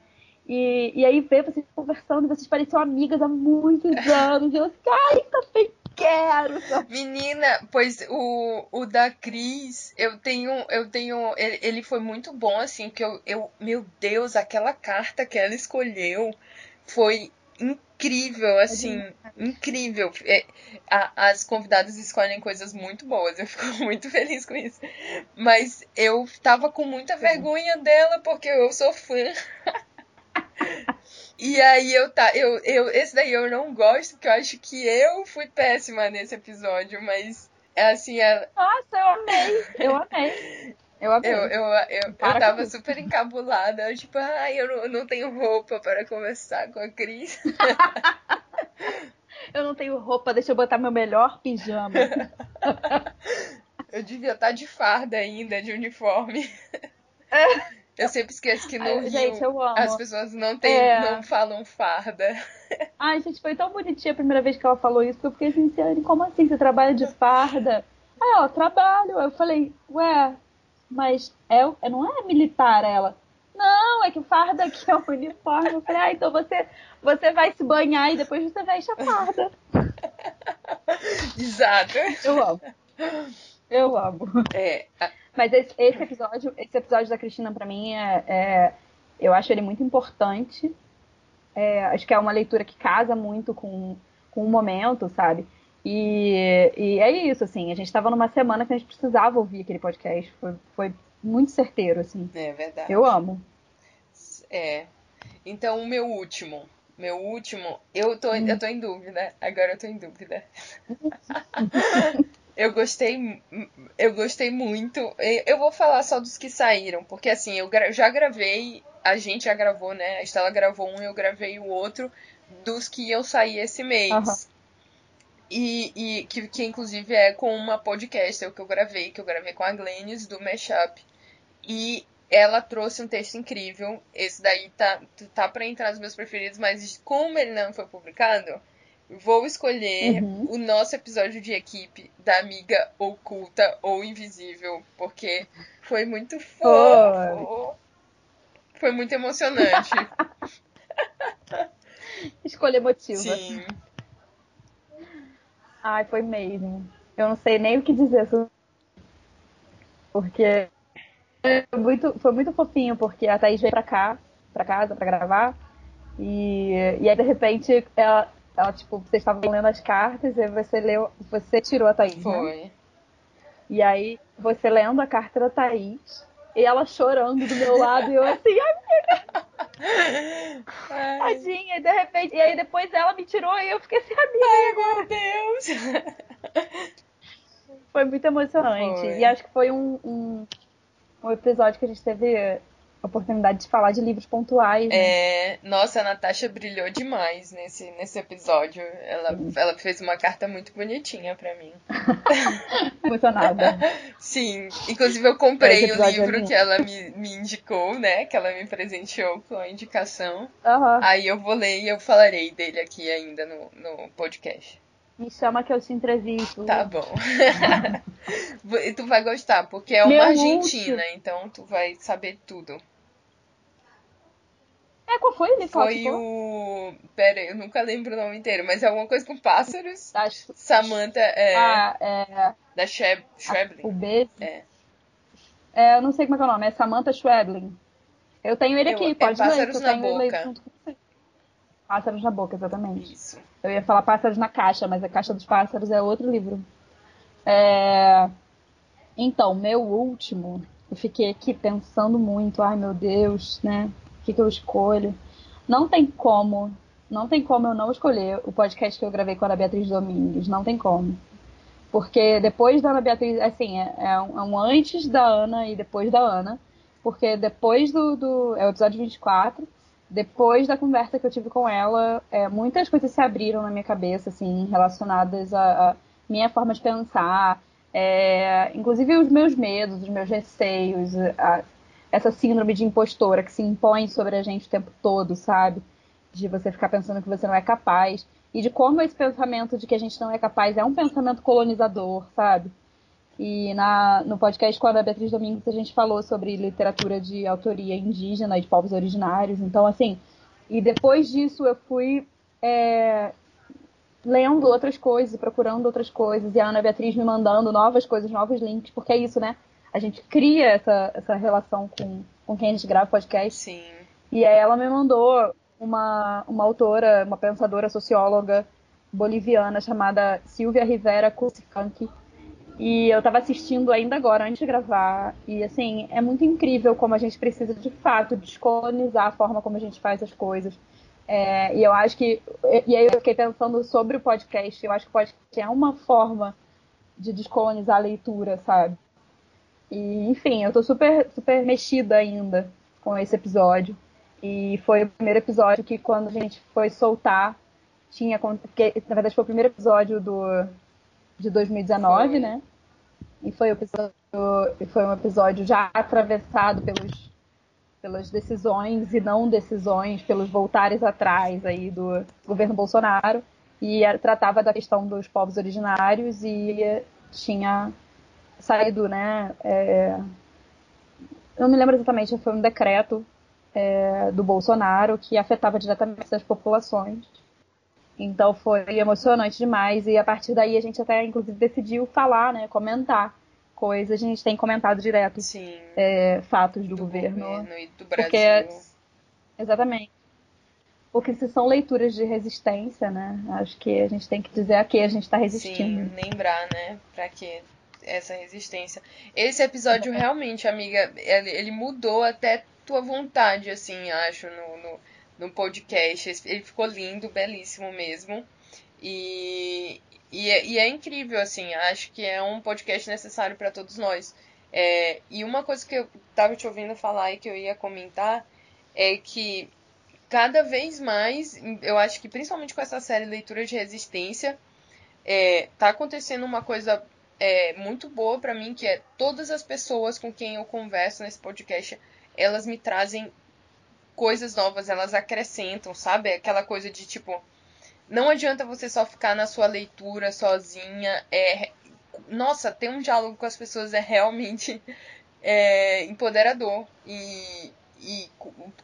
E, e aí ver vocês conversando, vocês pareciam amigas há muitos anos. E eu assim, ai, também quero.
Menina, pois o, o da Cris, eu tenho. Eu tenho. Ele, ele foi muito bom, assim, que eu, eu. Meu Deus, aquela carta que ela escolheu foi incrível, assim, incrível. É, a, as convidadas escolhem coisas muito boas, eu [LAUGHS] fico muito feliz com isso. Mas eu tava com muita vergonha dela porque eu sou fã. E aí eu tá, eu, eu esse daí eu não gosto, porque eu acho que eu fui péssima nesse episódio, mas é assim, é...
Nossa, eu amei. Eu amei. Eu.
Eu, eu, eu, eu tava super encabulada, tipo, ai, eu não, não tenho roupa para conversar com a Cris. [LAUGHS]
eu não tenho roupa, deixa eu botar meu melhor pijama. [LAUGHS]
eu devia estar tá de farda ainda, de uniforme. É. [LAUGHS] Eu sempre esqueço que no Ai, Rio gente, as pessoas não, tem, é... não falam farda.
Ai, gente, foi tão bonitinha a primeira vez que ela falou isso, que eu fiquei assim, como assim? Você trabalha de farda? Aí ela, trabalho. Eu falei, ué, mas é, é, não é militar ela? Não, é que farda aqui é o uniforme. Eu falei, ah, então você, você vai se banhar e depois você veste a farda. [LAUGHS]
Exato.
Eu amo. Eu amo.
É.
Mas esse, esse, episódio, esse episódio da Cristina, para mim, é, é, eu acho ele muito importante. É, acho que é uma leitura que casa muito com, com o momento, sabe? E, e é isso, assim, a gente estava numa semana que a gente precisava ouvir aquele podcast. Foi, foi muito certeiro, assim.
É verdade.
Eu amo.
É. Então, o meu último. Meu último, eu tô, eu tô em dúvida. Agora eu tô em dúvida. [LAUGHS] Eu gostei, eu gostei muito. Eu vou falar só dos que saíram, porque assim, eu já gravei, a gente já gravou, né? A Estela gravou um, eu gravei o outro dos que iam sair esse mês. Uhum. E, e que, que inclusive é com uma podcast que eu gravei, que eu gravei com a Glennis do Mashup. E ela trouxe um texto incrível. Esse daí tá, tá pra entrar nos meus preferidos, mas como ele não foi publicado, Vou escolher uhum. o nosso episódio de equipe da amiga oculta ou invisível, porque foi muito fofo. Foi muito emocionante. [LAUGHS]
Escolha emotiva.
Sim.
Ai, foi mesmo. Eu não sei nem o que dizer sobre. Porque foi muito, foi muito fofinho, porque a Thaís veio pra cá, pra casa, pra gravar. E, e aí, de repente, ela, ela, tipo, vocês estavam lendo as cartas e você leu. Você tirou a Thaís. Né?
Foi.
Né? E aí, você lendo a carta da Thaís e ela chorando do meu lado e eu assim, amiga. Tadinha, e de repente. E aí depois ela me tirou e eu fiquei assim, amiga.
Ai, meu Deus!
Foi muito emocionante. Foi. E acho que foi um, um, um episódio que a gente teve oportunidade de falar de livros pontuais. Né?
É, nossa, a Natasha brilhou demais nesse, nesse episódio. Ela, ela fez uma carta muito bonitinha para mim. [LAUGHS]
Emocionada.
Sim, inclusive eu comprei o livro é que ela me, me indicou, né? Que ela me presenteou com a indicação.
Uhum.
Aí eu vou ler e eu falarei dele aqui ainda no, no podcast.
Me chama que eu te entrevisto.
Tá bom. [LAUGHS] e tu vai gostar, porque é uma Meu argentina, então tu vai saber tudo.
É, qual foi ele?
Foi o. Pera aí, eu nunca lembro o nome inteiro, mas é alguma coisa com pássaros. Da... Samantha é.
Ah, é.
Da Schweb... Schweblin.
O B.
É.
é. Eu não sei como é que é o nome, é Samantha Schweblin. Eu tenho ele aqui, eu... É pode
é Pássaros ler, na Boca.
Pássaros na Boca, exatamente.
Isso.
Eu ia falar Pássaros na Caixa, mas a Caixa dos Pássaros é outro livro. É... Então, meu último, eu fiquei aqui pensando muito, ai meu Deus, né? O que, que eu escolho. Não tem como, não tem como eu não escolher o podcast que eu gravei com a Ana Beatriz Domingues, não tem como. Porque depois da Ana Beatriz, assim, é, é, um, é um, antes da Ana e depois da Ana. Porque depois do, do. É o episódio 24. Depois da conversa que eu tive com ela, é, muitas coisas se abriram na minha cabeça, assim, relacionadas à minha forma de pensar, É, inclusive os meus medos, os meus receios, a, essa síndrome de impostora que se impõe sobre a gente o tempo todo, sabe? De você ficar pensando que você não é capaz. E de como esse pensamento de que a gente não é capaz é um pensamento colonizador, sabe? E na, no podcast com a Beatriz Domingos a gente falou sobre literatura de autoria indígena e de povos originários. Então, assim, e depois disso eu fui é, lendo outras coisas, procurando outras coisas, e a Ana Beatriz me mandando novas coisas, novos links, porque é isso, né? A gente cria essa, essa relação com, com quem a gente grava podcast.
Sim.
E aí ela me mandou uma, uma autora, uma pensadora socióloga boliviana chamada Silvia Rivera Cusicanqui. E eu estava assistindo ainda agora, antes de gravar. E assim, é muito incrível como a gente precisa de fato descolonizar a forma como a gente faz as coisas. É, e eu acho que. E aí eu fiquei pensando sobre o podcast. Eu acho que o podcast é uma forma de descolonizar a leitura, sabe? E, enfim, eu tô super, super mexida ainda com esse episódio. E foi o primeiro episódio que, quando a gente foi soltar, tinha. Porque, na verdade, foi o primeiro episódio do, de 2019, foi. né? E foi, o episódio, foi um episódio já atravessado pelos pelas decisões e não decisões, pelos voltares atrás aí do governo Bolsonaro e tratava da questão dos povos originários e tinha saído, né? É, eu não me lembro exatamente, foi um decreto é, do Bolsonaro que afetava diretamente essas populações. Então foi emocionante demais e a partir daí a gente até inclusive decidiu falar, né, comentar coisas, a gente tem comentado direto é, fatos do, do governo,
governo. e do Brasil.
Porque, exatamente. Porque se são leituras de resistência, né? Acho que a gente tem que dizer a que a gente está resistindo.
Sim, lembrar, né? Para que essa resistência. Esse episódio [LAUGHS] realmente, amiga, ele, ele, mudou até tua vontade, assim, acho, no, no, no podcast. Ele ficou lindo, belíssimo mesmo. E, e é, e é incrível, assim, acho que é um podcast necessário para todos nós. É, e uma coisa que eu tava te ouvindo falar e que eu ia comentar é que cada vez mais, eu acho que principalmente com essa série Leitura de Resistência, é, tá acontecendo uma coisa é, muito boa para mim, que é todas as pessoas com quem eu converso nesse podcast, elas me trazem coisas novas, elas acrescentam, sabe? Aquela coisa de tipo, não adianta você só ficar na sua leitura sozinha. É, nossa, ter um diálogo com as pessoas é realmente [LAUGHS] é, empoderador. E, e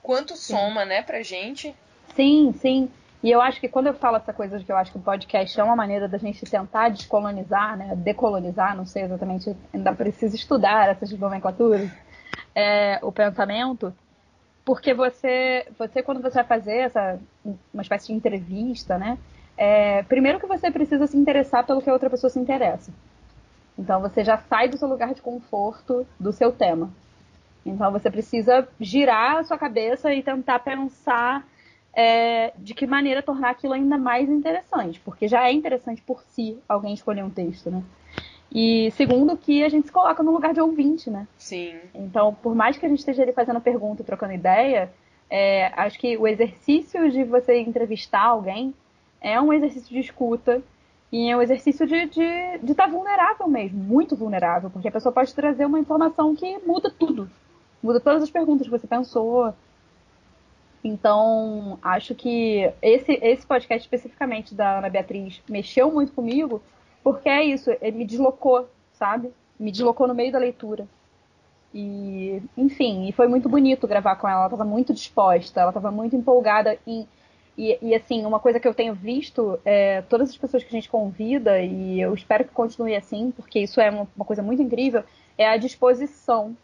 quanto soma, sim. né, pra gente.
Sim, sim. E eu acho que quando eu falo essa coisa de que eu acho que o podcast é uma maneira da gente tentar descolonizar, né, decolonizar, não sei exatamente, ainda preciso estudar essas nomenclaturas, é, o pensamento, porque você, você quando você vai fazer essa uma espécie de entrevista, né? É, primeiro que você precisa se interessar pelo que a outra pessoa se interessa. Então você já sai do seu lugar de conforto do seu tema. Então você precisa girar a sua cabeça e tentar pensar é, de que maneira tornar aquilo ainda mais interessante, porque já é interessante por si alguém escolher um texto, né? E segundo, que a gente se coloca no lugar de ouvinte, né?
Sim.
Então, por mais que a gente esteja ali fazendo pergunta trocando ideia, é, acho que o exercício de você entrevistar alguém é um exercício de escuta e é um exercício de estar de, de tá vulnerável mesmo, muito vulnerável, porque a pessoa pode trazer uma informação que muda tudo. Muda todas as perguntas que você pensou. Então, acho que esse, esse podcast especificamente da Ana Beatriz mexeu muito comigo, porque é isso, me deslocou, sabe? Me deslocou no meio da leitura. E, enfim, e foi muito bonito gravar com ela. Ela estava muito disposta, ela estava muito empolgada em. E, e, assim, uma coisa que eu tenho visto, é, todas as pessoas que a gente convida, e eu espero que continue assim, porque isso é uma, uma coisa muito incrível, é a disposição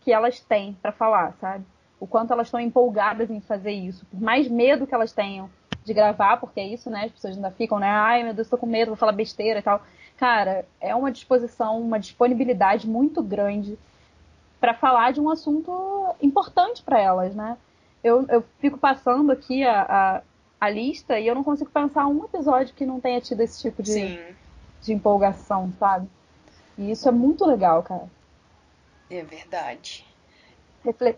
que elas têm para falar, sabe? O quanto elas estão empolgadas em fazer isso. Por mais medo que elas tenham de gravar, porque é isso, né? As pessoas ainda ficam, né? Ai, meu Deus, tô com medo, vou falar besteira e tal. Cara, é uma disposição, uma disponibilidade muito grande para falar de um assunto importante para elas, né? Eu, eu fico passando aqui a, a, a, lista e eu não consigo pensar um episódio que não tenha tido esse tipo de, de empolgação, sabe? E isso é muito legal, cara.
É verdade.
Refle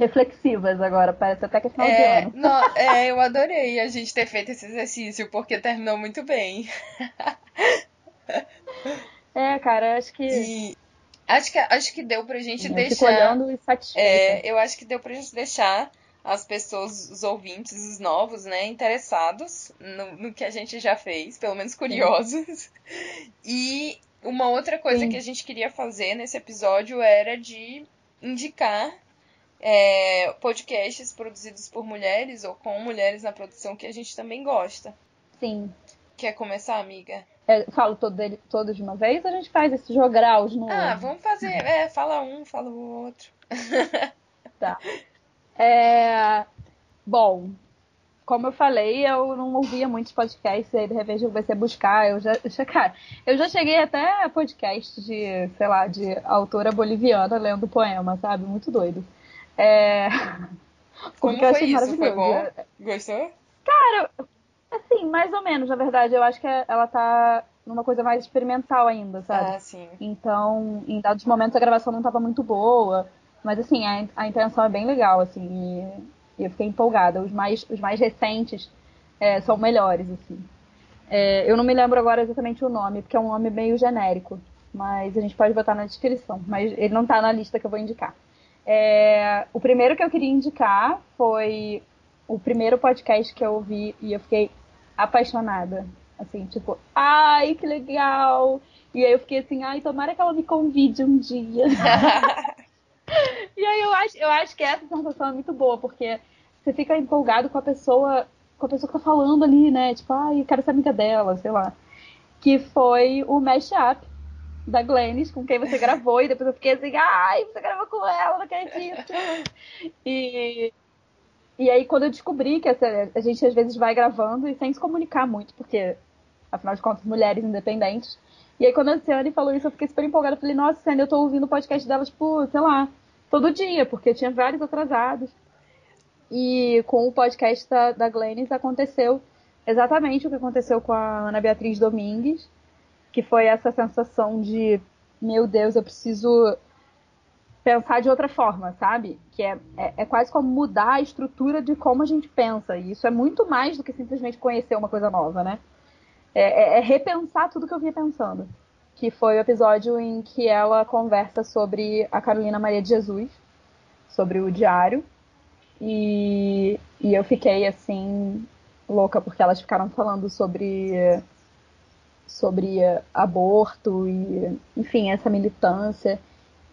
reflexivas agora, parece até que é final é, de ano.
Não, é, eu adorei a gente ter feito esse exercício, porque terminou muito bem.
É, cara, acho que.
E acho que, acho que deu pra gente
eu
deixar.
Fico olhando e satisfeita.
É, eu acho que deu pra gente deixar as pessoas, os ouvintes, os novos, né, interessados no, no que a gente já fez, pelo menos curiosos. E uma outra coisa
Sim.
que a gente queria fazer nesse episódio era de indicar é, podcasts produzidos por mulheres ou com mulheres na produção que a gente também gosta.
Sim.
Quer começar, amiga?
É, falo todo dele, todos de uma vez ou a gente faz esses jograus no.
Ah, vamos fazer. É, fala um, fala o outro. [LAUGHS]
Tá. É, Bom, como eu falei, eu não ouvia muitos podcasts, aí de repente eu comecei a buscar. Eu já, [LAUGHS] cara, eu já cheguei até a podcast de, sei lá, de autora boliviana lendo poema, sabe? Muito doido. É... [LAUGHS]
Como
Porque
foi isso? Foi bom? Gostou?
Assim, mais ou menos, na verdade. Eu acho que ela tá numa coisa mais experimental ainda, sabe?
Ah, sim.
Então, em dados momentos a gravação não estava muito boa, mas assim, a, a intenção é bem legal, assim, e, e eu fiquei empolgada. Os mais, os mais recentes é, são melhores, assim. É, eu não me lembro agora exatamente o nome, porque é um nome meio genérico, mas a gente pode botar na descrição, mas ele não tá na lista que eu vou indicar. É, o primeiro que eu queria indicar foi o primeiro podcast que eu ouvi e eu fiquei apaixonada. Assim, tipo, ai, que legal! E aí eu fiquei assim, ai, tomara que ela me convide um dia. [LAUGHS] e aí eu acho, eu acho que essa sensação é muito boa, porque você fica empolgado com a pessoa, com a pessoa que tá falando ali, né? Tipo, ai, eu quero ser amiga dela, sei lá. Que foi o Mashup da Glennis, com quem você gravou, e depois eu fiquei assim, ai, você gravou com ela, não acredito. E, e aí quando eu descobri que essa- a gente às vezes vai gravando e sem se comunicar muito, porque afinal de contas, mulheres independentes. E aí, quando a Ciane falou isso, eu fiquei super empolgada. Falei, nossa, Ciane, eu tô ouvindo o podcast dela, tipo, sei lá, todo dia, porque tinha vários atrasados. E com o podcast da, da Glennis aconteceu exatamente o que aconteceu com a Ana Beatriz Domingues, que foi essa sensação de, meu Deus, eu preciso pensar de outra forma, sabe? Que é, é, é quase como mudar a estrutura de como a gente pensa. E isso é muito mais do que simplesmente conhecer uma coisa nova, né? É, é- é repensar tudo que eu vinha pensando. Que foi o episódio em que ela conversa sobre a Carolina Maria de Jesus, sobre o diário. E, e eu fiquei assim, louca, porque elas ficaram falando sobre, sobre aborto e, enfim, essa militância.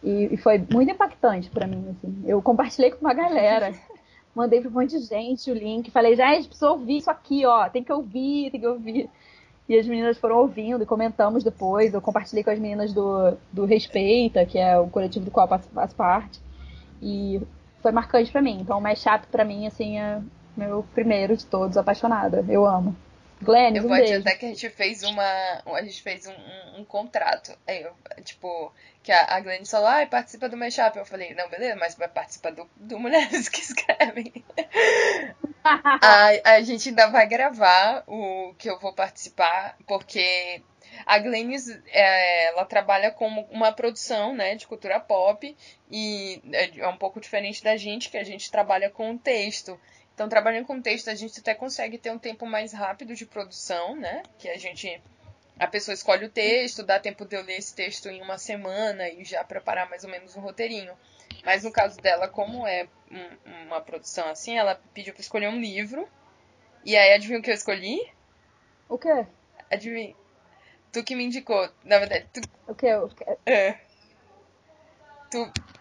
E, e foi muito impactante pra mim, assim. Eu compartilhei com uma galera, [LAUGHS] mandei pra um monte de gente o link, falei, gente, precisa ouvir isso aqui, ó, tem que ouvir, tem que ouvir. E as meninas foram ouvindo e comentamos depois. Eu compartilhei com as meninas do, do Respeita, que é o coletivo do qual eu faço, faço parte. E foi marcante pra mim. Então, o mais chato pra mim, assim, é meu primeiro de todos, apaixonada. Eu amo. Glennis,
Eu
um
vou
beijo.
adiantar que a gente fez uma. A gente fez um, um, um contrato. Aí eu, tipo, que a, a Glenn falou, ah, participa do Mashup. Eu falei, não, beleza, mas vai participar do, do [LAUGHS] Mulheres que Escrevem. [LAUGHS] a, a gente ainda vai gravar o que eu vou participar, porque a Glennis, é, ela trabalha com uma produção, né, de cultura pop, e é é um pouco diferente da gente, que a gente trabalha com texto. Então, trabalhando com texto, a gente até consegue ter um tempo mais rápido de produção, né? Que a gente. A pessoa escolhe o texto, dá tempo de eu ler esse texto em uma semana e já preparar mais ou menos um roteirinho. Mas no caso dela, como é um- uma produção assim, ela pediu pra escolher um livro. E aí, adivinha o que eu escolhi?
O quê?
Adivinha? Tu que me indicou. Na verdade, tu.
O quê? O quê?
É. Tu,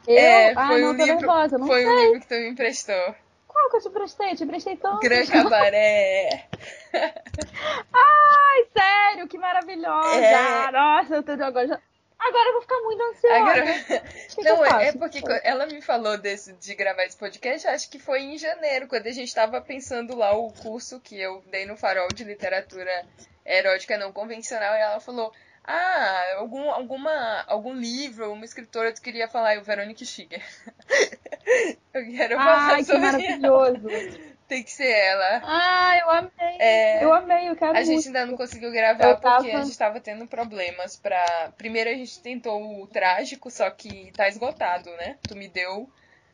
Eu?
é,
ah,
foi
não,
o
tô
livro.
nervosa. Não
foi
sei.
o livro que tu me emprestou.
Qual que eu te prestei? Eu te prestei tanto.
Gran Cabaré. [LAUGHS]
Ai, sério, que maravilhosa!
É.
Nossa, eu tô agora já... Agora eu vou ficar muito ansiosa.
Agora-
que [LAUGHS]
Não, é, é porque ela me falou desse, de gravar esse podcast, acho que foi em janeiro, quando a gente tava pensando lá o curso que eu dei no Farol de Literatura Erótica Não Convencional, e ela falou, ah, algum, alguma, algum livro, uma escritora tu queria falar, e o Verônica Schiger. [LAUGHS] eu quero falar
Ai, que
sobre ela.
maravilhoso.
Tem que ser ela.
Ai, eu amei.
É.
Eu amei, eu quero
A gente
muito.
ainda não conseguiu gravar
Eu
porque
tava-
a gente tava tendo problemas pra. Primeiro a gente tentou o trágico, só que tá esgotado, né? Tu me deu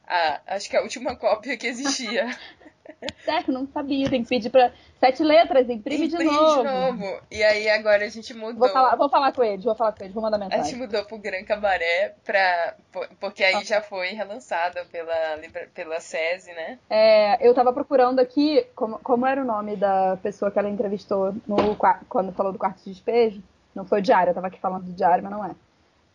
a, acho que a última [LAUGHS] cópia que existia. [LAUGHS]
Certo, não sabia. Tem que pedir pra. Sete letras, imprime,
Imprime
de novo.
de novo. E aí agora a gente mudou.
Vou falar, vou falar com eles, vou falar com eles, vou mandar
A
mensagem.
gente mudou pro Gran Cabaré pra. po- Porque aí já foi relançada pela, pela SESI, né?
É, eu tava procurando aqui como, como era o nome da pessoa que ela entrevistou no, qua- quando falou do quarto de despejo. Não foi o diário, eu tava aqui falando do diário, mas não é.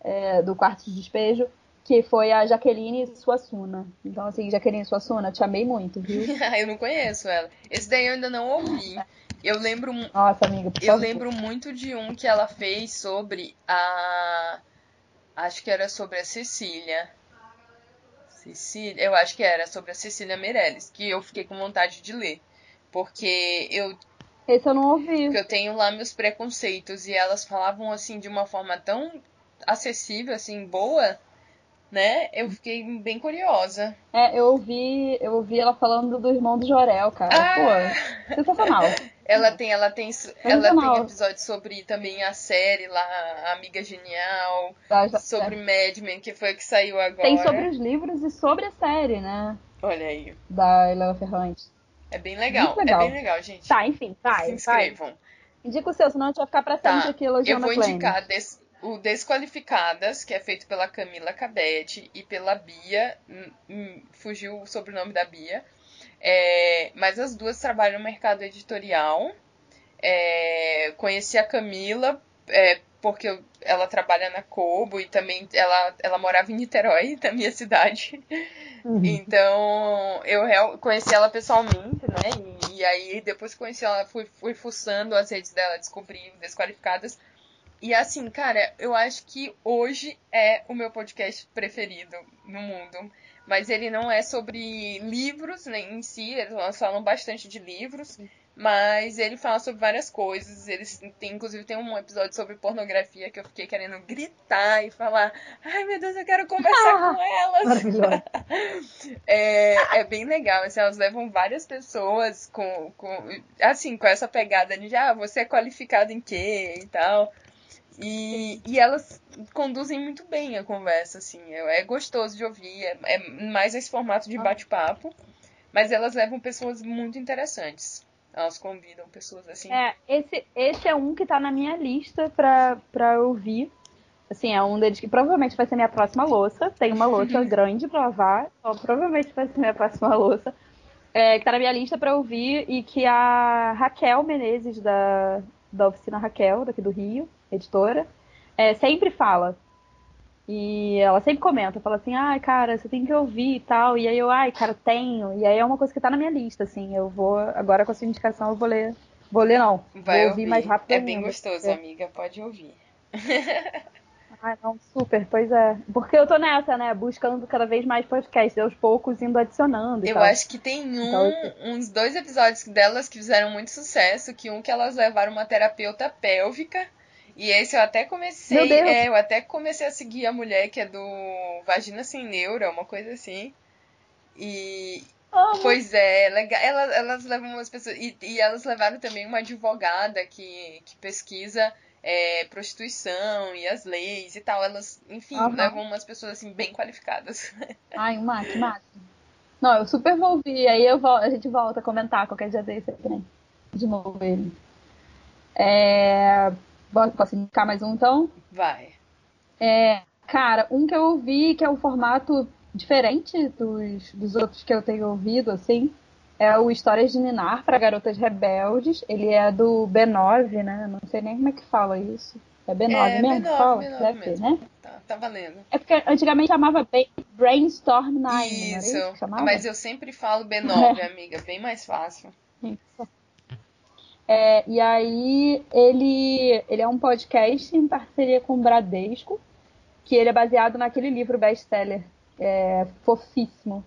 É, do quarto de despejo, que foi a Jaqueline Suassuna. Então, assim, Jaqueline Suassuna, te amei muito, viu? [LAUGHS]
eu não conheço ela. Esse daí eu ainda não ouvi. Eu lembro,
Nossa, amiga, por
eu
favor.
lembro muito de um que ela fez sobre a. Acho que era sobre a Cecília. Cecília, eu acho que era sobre a Cecília Meirelles, que eu fiquei com vontade de ler. Porque eu
Esse eu não ouvi.
Porque eu tenho lá meus preconceitos e elas falavam assim de uma forma tão acessível, assim, boa, né? Eu fiquei bem curiosa.
É, eu ouvi, eu ouvi ela falando do irmão do Jorel, cara.
Ah!
Pô, sensacional. [LAUGHS]
Ela tem, ela tem, ela tem episódio sobre também a série lá, a Amiga Genial,
Tá, já-
sobre Mad Men, que foi a que saiu agora.
Tem sobre os livros e sobre a série, né?
Olha aí.
Da Helena Ferrante.
É bem legal.
Legal.
É bem legal, gente.
Tá, enfim, vai,
Se
vai.
inscrevam.
Indica o seu, senão a gente vai ficar pra
Tá.
sempre aqui
Eu
elogiando
vou
a Klein.
indicar des- o Desqualificadas, que é feito pela Camila Cabete e pela Bia. hum, hum, fugiu o sobrenome da Bia. É, mas as duas trabalham no mercado editorial. É, conheci a Camila é, porque eu- ela trabalha na Kobo e também ela, ela morava em Niterói, [LAUGHS] na minha cidade.
Uhum.
Então, eu conheci ela pessoalmente, né? E, e aí, depois que conheci ela, fui, fui fuçando as redes dela, descobri Desqualificadas. E assim, cara, eu acho que hoje é o meu podcast preferido no mundo. Mas ele não é sobre livros nem em si, eles falam bastante de livros. Mas ele fala sobre várias coisas. Eles tem, inclusive, tem um episódio sobre pornografia que eu fiquei querendo gritar e falar: Ai meu Deus, eu quero conversar [LAUGHS] com elas.
Maravilhoso. [LAUGHS]
É, é bem legal, assim, elas levam várias pessoas com, com assim, com essa pegada de ah, você é qualificado em quê e tal. E, e elas conduzem muito bem a conversa, assim, é, é gostoso de ouvir, é, é mais esse formato de bate-papo, mas elas levam pessoas muito interessantes. Elas convidam pessoas assim.
É, esse, esse é um que tá na minha lista pra, pra ouvir. Assim, é um deles que provavelmente vai ser minha próxima louça. Tem uma louça [LAUGHS] grande pra lavar, então provavelmente vai ser minha próxima louça. É, que tá na minha lista pra ouvir e que a Raquel Menezes, da, da oficina Raquel, daqui do Rio, editora, é, sempre fala. E ela sempre comenta, fala assim, ai, cara, você tem que ouvir e tal. E aí eu, ai, cara, tenho. E aí é uma coisa que tá na minha lista, assim. Eu vou, agora com a sua indicação, eu vou ler. Vou ler, não.
Vai
vou ouvir, mais rápido
É bem gostoso,
É.
amiga, pode ouvir. [LAUGHS]
Ai, não, super, pois é. Porque eu tô nessa, né? Buscando cada vez mais podcasts, aos poucos indo adicionando.
Eu
tal.
acho que tem um,
Então, eu-
uns dois episódios delas que fizeram muito sucesso, que um que elas levaram uma terapeuta pélvica. E esse eu até comecei, é, eu até comecei a seguir a mulher que é do Vagina Sem Neura, uma coisa assim. E pois é, legal. Elas, elas levam umas pessoas e, e elas levaram também uma advogada que, que pesquisa é, prostituição e as leis e tal. Elas, enfim, levam umas pessoas assim bem qualificadas. [LAUGHS]
Ai, mate, mate. Não, eu super vou ouvir. Aí eu a gente volta a comentar qualquer dia desse também. De novo ele. É... Posso indicar mais um então?
Vai.
É, cara, um que eu ouvi que é um formato diferente dos, dos outros que eu tenho ouvido, assim, é o Histórias de Ninar para Garotas Rebeldes. Ele é do B9, né? Não sei nem como é que fala isso. É B9
É,
mesmo? que
B9,
fala?
B9
Deve ser,
mesmo.
né?
Tá, tá valendo.
É porque antigamente chamava Brainstorm 9, não era
Isso,
isso chamava?
mas eu sempre falo B9, [LAUGHS] amiga, bem mais fácil.
Isso. É, e aí ele, ele é um podcast em parceria com o Bradesco, que ele é baseado naquele livro best-seller é, fofíssimo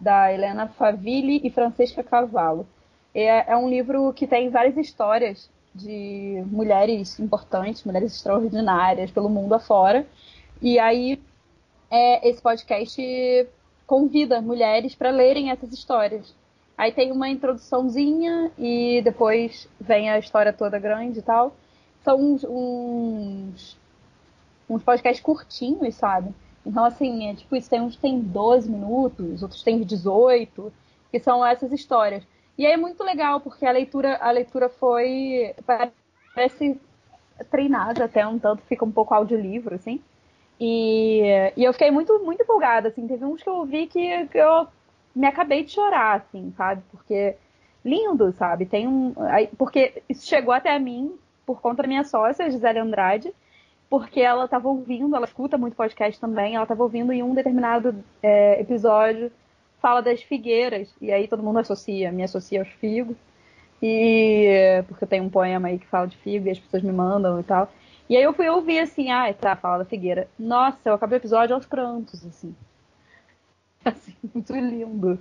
da Helena Favilli e Francesca Cavallo. É, é um livro que tem várias histórias de mulheres importantes, mulheres extraordinárias pelo mundo afora. E aí é, esse podcast convida mulheres para lerem essas histórias. Aí tem uma introduçãozinha e depois vem a história toda grande e tal. São uns, uns, uns podcasts curtinhos, sabe? Então, assim, é tipo, isso tem uns que tem 12 minutos, outros tem 18. que são essas histórias. E aí é muito legal, porque a leitura, a leitura foi. parece treinada até um tanto, fica um pouco audiolivro, assim. E, e eu fiquei muito, muito empolgada, assim. Teve uns que eu vi que, que eu me acabei de chorar, assim, sabe? Porque lindo, sabe? Tem um. Porque isso chegou até mim por conta da minha sócia, Gisele Andrade, porque ela estava ouvindo, ela escuta muito podcast também, ela estava ouvindo em um determinado é, episódio fala das figueiras, e aí todo mundo associa, me associa aos figos, e porque tem um poema aí que fala de figo e as pessoas me mandam e tal. E aí eu fui ouvir assim, ah, tá, fala da figueira. Nossa, eu acabei o episódio aos prantos, assim. [LAUGHS] Assim, muito lindo.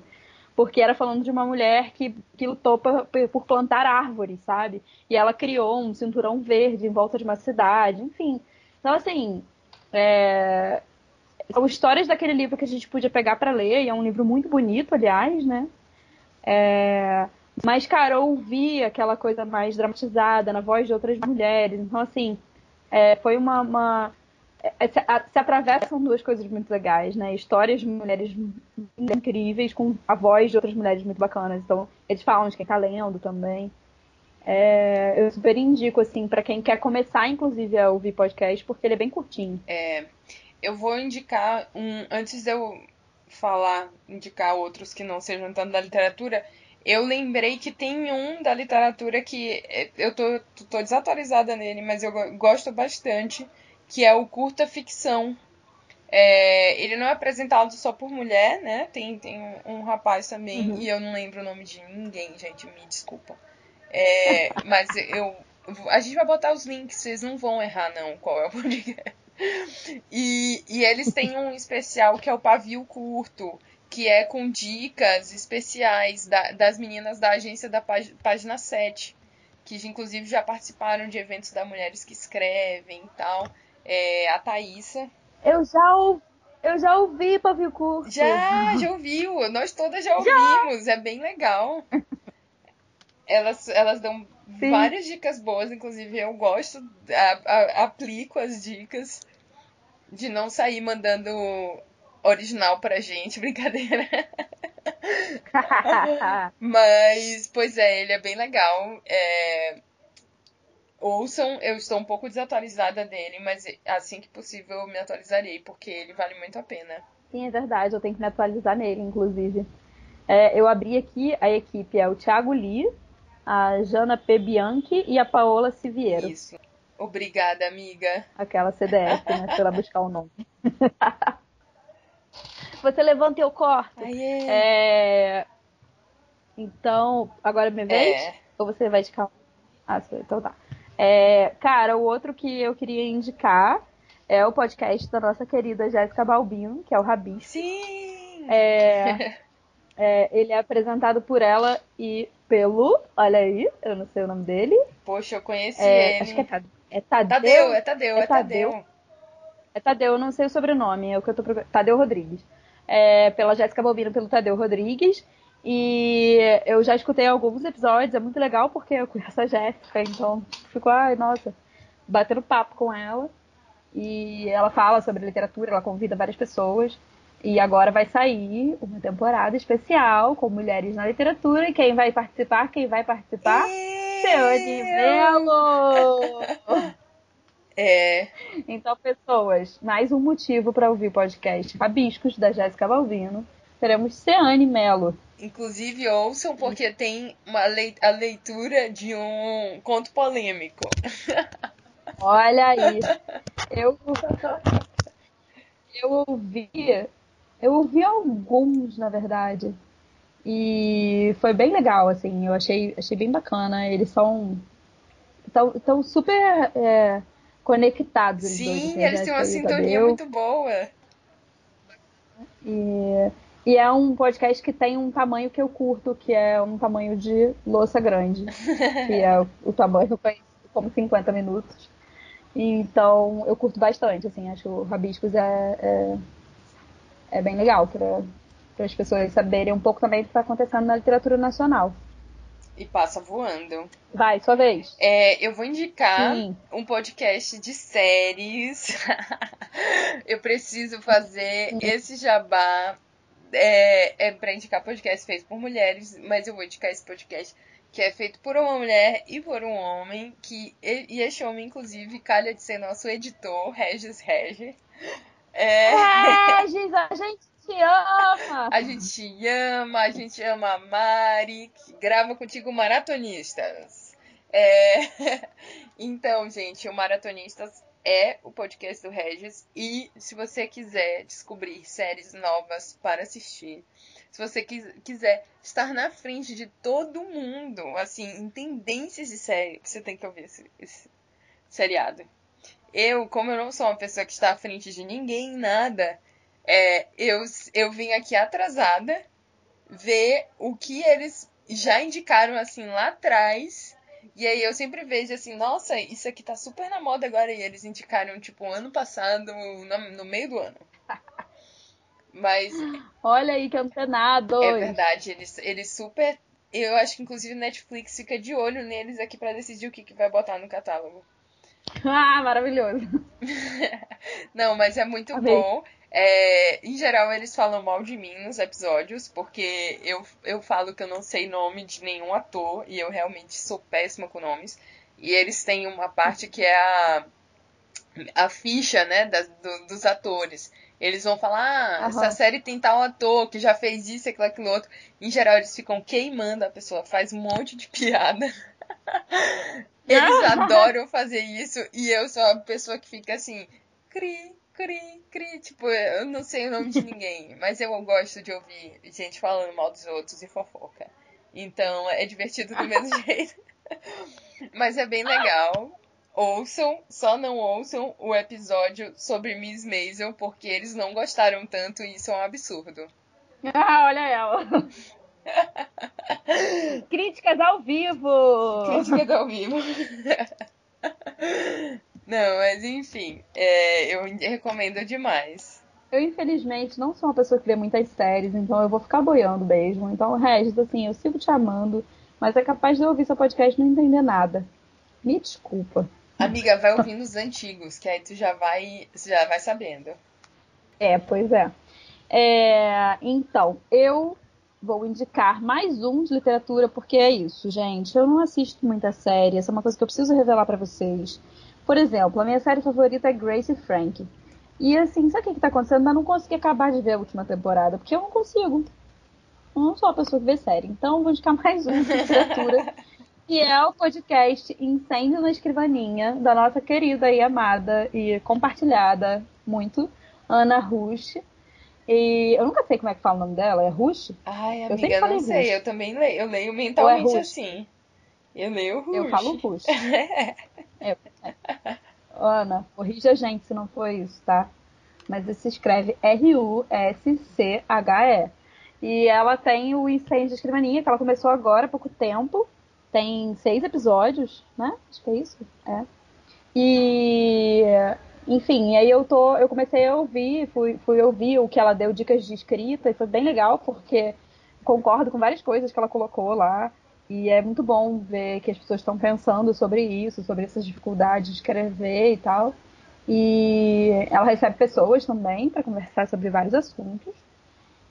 Porque era falando de uma mulher que, que lutou por, por plantar árvores, sabe? E ela criou um cinturão verde em volta de uma cidade, enfim. Então, assim, é, são histórias daquele livro que a gente podia pegar para ler, e é um livro muito bonito, aliás, né? É... Mas, cara, eu ouvi aquela coisa mais dramatizada na voz de outras mulheres. Então, assim, é, foi uma. uma... É, se, a, se, atravessam duas coisas muito legais, né? Histórias de mulheres incríveis com a voz de outras mulheres muito bacanas. Então, eles falam de quem tá lendo também. É, eu super indico, assim, para quem quer começar, inclusive, a ouvir podcast, porque ele é bem curtinho.
É, eu vou indicar um. Antes de eu falar, indicar outros que não sejam tanto da literatura, eu lembrei que tem um da literatura que é, eu tô, tô desatualizada nele, mas eu gosto bastante, que é o curta ficção. É, ele não é apresentado só por mulher, né? Tem, tem um, um rapaz também, uhum. e eu não lembro o nome de ninguém, gente, me desculpa. É, [LAUGHS] mas eu. A gente vai botar os links, vocês não vão errar, não, qual é o podcast. E, e eles têm um especial que é o Pavio Curto, que é com dicas especiais da, das meninas da agência da página, página 7, que inclusive já participaram de eventos da Mulheres que Escrevem e tal. É, a Thaísa.
Eu já ouvi. Eu já ouvi Pavio Curto.
Já, já ouviu. Nós todas já ouvimos. Já. É bem legal. [LAUGHS] Elas, elas dão Sim. várias dicas boas, inclusive eu gosto, a, a, aplico as dicas de não sair mandando original pra gente, [LAUGHS] brincadeira. [LAUGHS] Mas, pois é, ele é bem legal. É... Ouçam, eu estou um pouco desatualizada dele, mas assim que possível eu me atualizarei, porque ele vale muito a pena.
Sim, é verdade, eu tenho que me atualizar nele, inclusive. É, eu abri aqui, a equipe é o Thiago Lee, a Jana P. Bianchi e a Paola Siviero.
Isso. Obrigada, amiga.
Aquela CDF, né? Pra ela buscar o nome. [LAUGHS] Você levanta e eu corto.
Aê.
É... Então, agora é minha vez? É. Ou você vai indicar? Ah, então tá. É, cara, o outro que eu queria indicar é o podcast da nossa querida Jéssica Balbino, que é o Rabi.
Sim!
É, [LAUGHS] é, ele é apresentado por ela e pelo. Olha aí, eu não sei o nome dele.
Poxa, eu conheci é,
ele. Acho que é Tadeu. É Tadeu,
Tadeu, é Tadeu, é, é Tadeu. Tadeu.
É Tadeu, eu não sei o sobrenome, é o que eu tô procurando. Tadeu Rodrigues. É, pela Jéssica Bobino, pelo Tadeu Rodrigues. E eu já escutei alguns episódios, é muito legal porque eu conheço a Jéssica, então fico, ai, nossa, batendo papo com ela. E ela fala sobre literatura, ela convida várias pessoas. E agora vai sair uma temporada especial com mulheres na literatura. E quem vai participar? Quem vai participar? Seone Melo! [LAUGHS]
É.
Então, pessoas, mais um motivo para ouvir o podcast Rabiscos, da Jéssica Balvino. Teremos Seane Melo.
Inclusive, ouçam, porque tem uma a leitura de um conto polêmico. [LAUGHS]
Olha aí. Eu, eu ouvi eu ouvi alguns, na verdade. E foi bem legal, assim. Eu achei, achei bem bacana. Eles são tão, tão super é, conectados.
Sim, dois, assim, eles têm uma sintonia muito boa.
E, e é um podcast que tem um tamanho que eu curto, que é um tamanho de louça grande. [LAUGHS] que é o, tamanho como 50 minutos. Então eu curto bastante, assim, acho que o Rabiscos é, é é bem legal para as pessoas saberem um pouco também do que está acontecendo na literatura nacional.
E passa voando.
Vai, sua vez.
É, eu vou indicar Sim. um podcast de séries. [LAUGHS] eu preciso fazer Sim. esse jabá é, é para indicar podcast feito por mulheres, mas eu vou indicar esse podcast que é feito por uma mulher e por um homem, que e este homem, inclusive, calha de ser nosso editor, Regis Regi.
É... Regis, a gente te ama!
A gente te ama, a gente ama a Mari, que grava contigo Maratonistas. É... [LAUGHS] Então, gente, o Maratonistas é o podcast do Regis. E se você quiser descobrir séries novas para assistir, se você quiser estar na frente de todo mundo, assim, em tendências de série, você tem que ouvir esse, esse seriado. Eu, como eu não sou uma pessoa que está à frente de ninguém, nada, é, eu, eu vim aqui atrasada ver o que eles já indicaram assim lá atrás e aí eu sempre vejo assim, nossa, isso aqui tá super na moda agora. E eles indicaram, tipo, ano passado, no, no meio do ano. [LAUGHS] Mas.
Olha aí que antenado!
É verdade, eles, eles super. Eu acho que inclusive Netflix fica de olho neles aqui para decidir o que, que vai botar no catálogo. [LAUGHS]
Ah, maravilhoso! [LAUGHS]
Não, mas é muito Amei. bom. É, em geral, eles falam mal de mim nos episódios, porque eu, eu falo que eu não sei nome de nenhum ator e eu realmente sou péssima com nomes. E eles têm uma parte que é a, a ficha né, das, do, dos atores. Eles vão falar, ah, uhum. essa série tem tal ator que já fez isso, aquilo, aquilo outro. Em geral, eles ficam queimando a pessoa, faz um monte de [LAUGHS] piada. eles adoram fazer isso e eu sou a pessoa que fica assim, cri, cri, cri. Tipo, eu não sei o nome de ninguém, [LAUGHS] mas eu gosto de ouvir gente falando mal dos outros e fofoca. Então é divertido do mesmo [LAUGHS] jeito. mas é bem legal. Ouçam, só não ouçam o episódio sobre Miss Maisel, porque eles não gostaram tanto e isso é um absurdo.
Ah, olha ela. [LAUGHS] Críticas ao vivo!
Críticas ao vivo. Não, mas enfim, é, eu recomendo demais.
Eu, infelizmente, não sou uma pessoa que vê muitas séries, então eu vou ficar boiando mesmo. Então, Regis, assim, eu sigo te amando, mas é capaz de eu ouvir seu podcast e não entender nada. Me desculpa.
Amiga, vai ouvindo os antigos, que aí tu já vai, já vai sabendo.
É, pois é. é. Então, eu vou indicar mais um de literatura, porque é isso, gente. Eu não assisto muita série, essa é uma coisa que eu preciso revelar para vocês. Por exemplo, a minha série favorita é Grace Frank. E assim, sabe o que, que tá acontecendo? Eu não consegui acabar de ver a última temporada, porque eu não consigo. Eu não sou a pessoa que vê série. Então, vou indicar mais um de literatura, [LAUGHS] que é o podcast Incêndio na Escrivaninha, da nossa querida e amada e compartilhada muito, Ana Rush. E eu nunca sei como é que fala o nome dela, é Rush?
Ai, amiga, eu não sei, Rush. eu também leio, eu leio é mentalmente é assim. Eu leio Rush.
Eu falo Rush. [LAUGHS] é. [LAUGHS] Ana, corrija a gente se não for isso, tá? Mas se escreve R-U-S-C-H-E. E ela tem o Incêndio de Escrivaninha, que ela começou agora há pouco tempo. Tem seis episódios, né? Acho que é isso. É. E enfim, aí eu tô, eu comecei a ouvir, fui, fui ouvir o que ela deu dicas de escrita e foi bem legal porque concordo com várias coisas que ela colocou lá. E é muito bom ver que as pessoas estão pensando sobre isso, sobre essas dificuldades de escrever e tal. E ela recebe pessoas também para conversar sobre vários assuntos.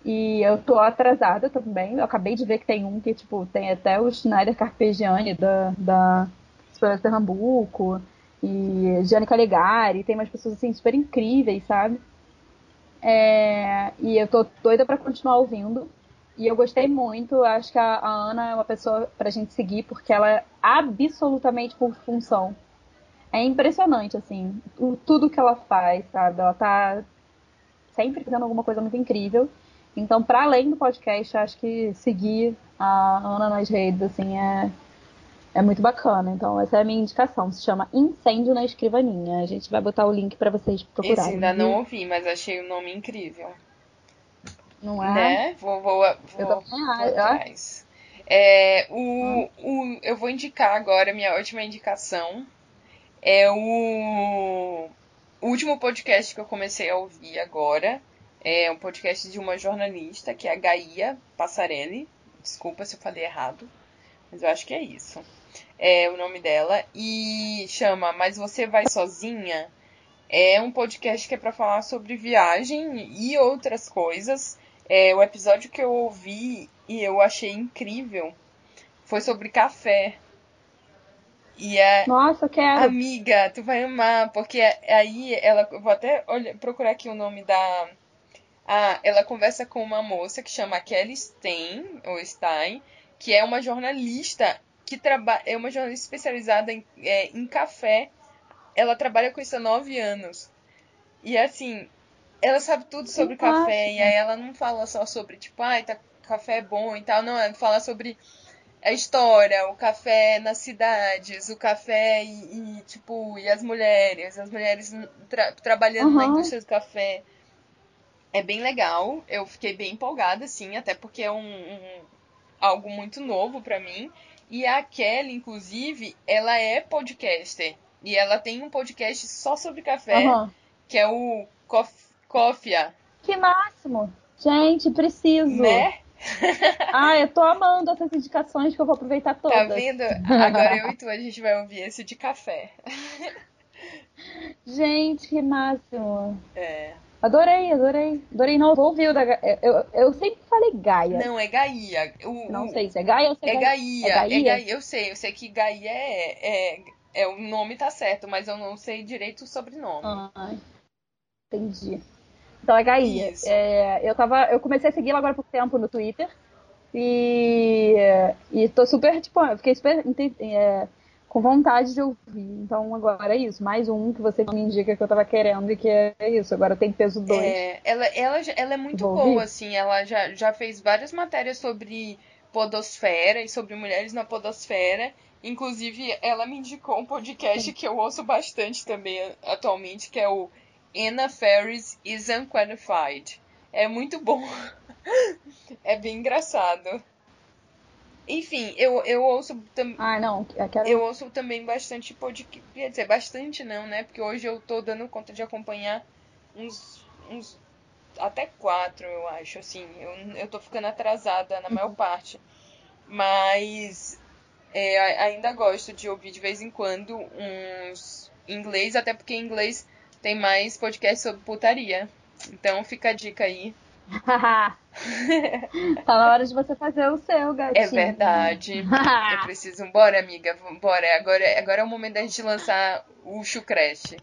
E eu tô atrasada também. Eu acabei de ver que tem um que, tipo, tem até o Schneider Carpegiani da, da Esperança de Pernambuco. E Gianni Calegari. Tem umas pessoas, assim, super incríveis, sabe? É, e eu tô doida para continuar ouvindo. E eu gostei muito, acho que a, a Ana é uma pessoa pra gente seguir, porque ela é absolutamente por função. É impressionante, assim, o, tudo que ela faz, sabe? Ela tá sempre fazendo alguma coisa muito incrível. Então, para além do podcast, acho que seguir a Ana nas redes, assim, é, é muito bacana. Então, essa é a minha indicação. Se chama Incêndio na Escrivaninha. A gente vai botar o link para vocês procurarem.
Esse ainda não ouvi, mas achei o nome incrível.
Não é?
Né? Vou, vou, vou, eu vou atrás. É, o, o, eu vou indicar agora, minha última indicação é o, o último podcast que eu comecei a ouvir agora. É um podcast de uma jornalista, que é a Gaia Passarelli. Desculpa se eu falei errado, mas eu acho que é isso. É o nome dela. E chama Mas Você Vai Sozinha? É um podcast que é para falar sobre viagem e outras coisas. É, o episódio que eu ouvi e eu achei incrível foi sobre café. E a
Nossa, quero.
amiga, tu vai amar, porque aí ela. Vou até olhar, procurar aqui o nome da. Ah, ela conversa com uma moça que chama Kelly Stein, ou Stein, que é uma jornalista que trabalha. É uma jornalista especializada em, é, em café. Ela trabalha com isso há nove anos. E assim, ela sabe tudo sobre café. E aí ela não fala só sobre, tipo, ai, tá, café é bom e tal. Não, ela fala sobre a história, o café nas cidades, o café e, e, tipo, e as mulheres, as mulheres tra- trabalhando na
Uhum.
indústria do café. É bem legal, eu fiquei bem empolgada, assim, até porque é um, um- algo muito novo pra mim. E a Kelly, inclusive, ela é podcaster. E ela tem um podcast só sobre café,
Aham.
que é o Cof- Cofia,
Que máximo. Gente, preciso.
né? [LAUGHS]
Ah, eu tô amando essas indicações que eu vou aproveitar todas.
Tá vendo? [LAUGHS] Agora eu e tu, a gente vai ouvir esse de café. [LAUGHS]
Gente, que máximo.
É.
Adorei, adorei. Adorei. Não, vou ouvir o da eu, eu, sempre falei Gaia.
Não, é Gaia. O,
Não sei se é Gaia ou se é,
É
Gaia.
Gaia.
É Gaia?
É Gaia. Eu sei, eu sei que Gaia é, é, é. O nome tá certo, mas eu não sei direito o sobrenome.
Ah, entendi. Então é Gaia. É, eu, tava, eu comecei a segui-la agora pouco tempo no Twitter. E, e tô super, tipo, eu fiquei super é, com vontade de ouvir. Então agora é isso. Mais um que você me indica que eu tava querendo e que é isso. Agora tem peso 2.
É, ela, ela, ela é muito
Vou
boa,
ouvir.
assim. Ela já, já fez várias matérias sobre podosfera e sobre mulheres na podosfera. Inclusive, ela me indicou um podcast que eu ouço bastante também atualmente, que é o Anna Ferris is Unqualified. É muito bom. [LAUGHS] é bem engraçado. Enfim, eu, eu ouço também.
Ah, não. Eu quero.
Eu ouço também bastante podcast. Quer dizer, bastante não, né? Porque hoje eu tô dando conta de acompanhar uns. uns até quatro, eu acho, assim. Eu, eu tô ficando atrasada na maior parte. Mas é, ainda gosto de ouvir de vez em quando uns inglês, até porque inglês tem mais podcast sobre putaria. Então fica a dica aí. [LAUGHS]
tá na hora de você fazer o seu, gatinho.
É verdade. Eu [LAUGHS] preciso. Bora, amiga. Bora. Agora, agora é o momento da gente lançar o Chucrest.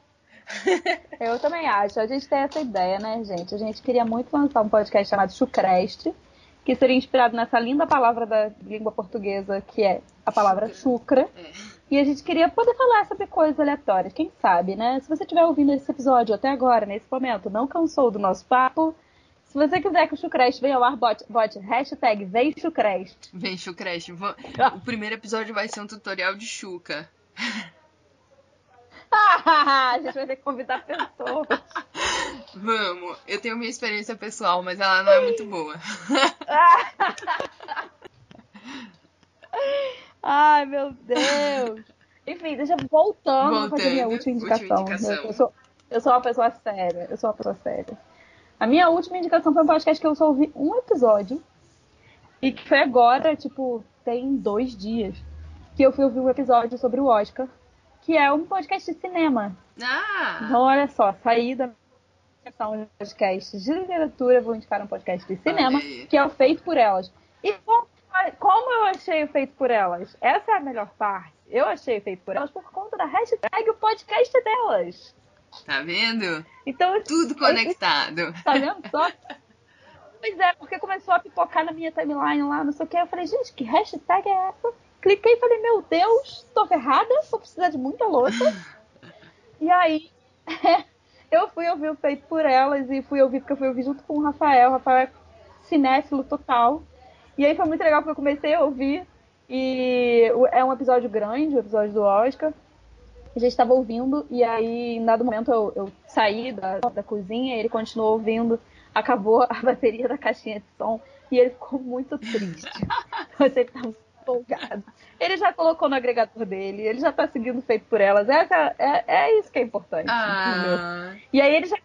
[LAUGHS]
Eu também acho. A gente tem essa ideia, né, gente? A gente queria muito lançar um podcast chamado Chucreste, que seria inspirado nessa linda palavra da língua portuguesa, que é a palavra chucra. E a gente queria poder falar sobre coisas aleatórias, quem sabe, né? Se você estiver ouvindo esse episódio até agora, nesse momento, não cansou do nosso papo, se você quiser que o Chucreste venha ao ar, bote, bote hashtag vem Chucreste.
Vem, Chucrest. va- O primeiro episódio vai ser um tutorial de Chuca. [LAUGHS]
a gente vai ter que convidar pessoas. [LAUGHS]
Vamos. Eu tenho minha experiência pessoal, mas ela não é muito boa. [LAUGHS]
Ai, meu Deus. [LAUGHS] Enfim, deixa voltando a fazer minha última
última
indicação.
indicação.
Eu, eu sou, eu sou uma pessoa séria. Eu sou uma pessoa séria. A minha última indicação foi um podcast que eu só ouvi um episódio. E que foi agora, tipo, tem dois dias. Que eu fui ouvir um episódio sobre o Oscar. Que é um podcast de cinema.
Ah!
Então, olha só, saí da indicação de podcast de literatura, vou indicar um podcast de cinema, que é o Feito por Elas. E como, como eu achei o Feito por Elas? Essa é a melhor parte. Eu achei Feito por Elas por conta da hashtag o podcast delas.
Tá vendo?
Então,
Tudo conectado.
tá vendo só? Pois é, porque começou a pipocar na minha timeline lá, não sei o que. Eu falei, gente, que hashtag é essa? Cliquei e falei, meu Deus, tô ferrada, vou precisar de muita louça. [LAUGHS] e aí, [LAUGHS] eu fui ouvir o Feito por Elas e fui ouvir, porque eu fui ouvir junto com o Rafael. O Rafael é cinéfilo total. E aí foi muito legal porque eu comecei a ouvir. E é um episódio grande, o episódio do Oscar. A gente estava ouvindo, e aí, em dado momento, eu, eu saí da, da cozinha, ele continuou ouvindo, acabou a [LAUGHS] bateria da caixinha de som, e ele ficou muito triste. Mas ele estava empolgado. Ele já colocou no agregador dele, ele já tá seguindo feito por elas. Essa, é, é isso que é importante. entendeu?
Ah!
E aí ele já.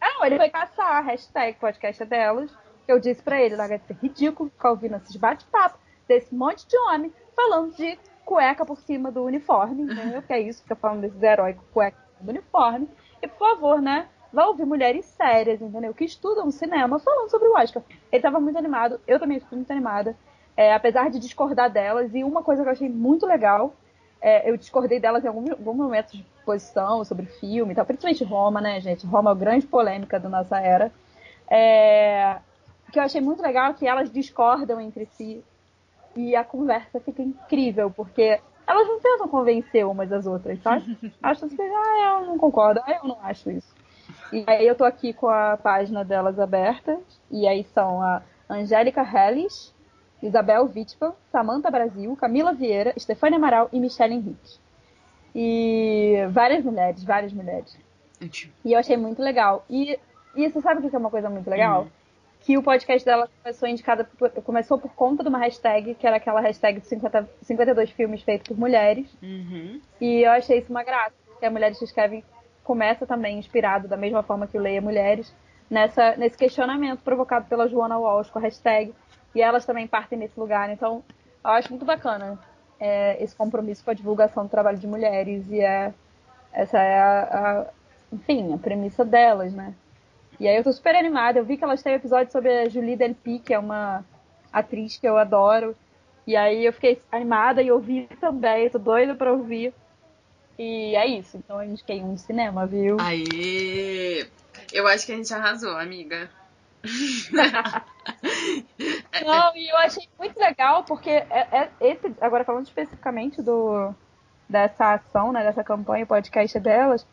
Não, ele foi caçar a hashtag podcast é delas. Eu disse pra ele, larga de ser ridículo ficar ouvindo esses bate-papo desse monte de homem falando de cueca por cima do uniforme, [LAUGHS] entendeu? Que é isso, fica falando desses heróis com cueca do uniforme. E por favor, né? vai ouvir mulheres sérias, entendeu? Que estudam cinema falando sobre o Oscar. Ele estava muito animado, eu também fico muito animada. É, apesar de discordar delas, e uma coisa que eu achei muito legal, é, eu discordei delas em algum, momento de posição sobre filme e tal, principalmente Roma, né, gente? Roma é uma grande polêmica da nossa era. É, que eu achei muito legal que elas discordam entre si e a conversa fica incrível, porque elas não tentam convencer umas as outras, sabe? [LAUGHS] Acham assim, ah, eu não concordo, ah, eu não acho isso. E aí eu tô aqui com a página delas aberta, e aí são a Angélica Helles, Isabel Wittmann, Samantha Brasil, Camila Vieira, Stefania Amaral e Michelle Henrique. E várias mulheres, várias mulheres. E eu achei muito legal. E, e você sabe o que é uma coisa muito legal? Uhum. Que o podcast dela começou indicada por, começou por conta de uma hashtag, que era aquela hashtag de 50, 52 filmes feitos por mulheres.
Uhum.
E eu achei isso uma graça, porque a Mulheres que Escrevem começa também inspirado, da mesma forma que o Leia Mulheres, nessa, nesse questionamento provocado pela Joana Walsh com a hashtag e elas também partem desse lugar. Então, eu acho muito bacana é, esse compromisso com a divulgação do trabalho de mulheres e é, essa é a, a, enfim, a premissa delas, né? E aí eu tô super animada. Eu vi que elas têm um episódio sobre a Julie Delpy, que é uma atriz que eu adoro. E aí eu fiquei animada e ouvi também, tô doida pra ouvir. E é isso. Então a gente quer um cinema, viu?
Aí, eu acho que a gente arrasou, amiga. [LAUGHS]
Não, e eu achei muito legal porque é, é, esse, agora falando especificamente do dessa ação, né, dessa campanha podcast delas,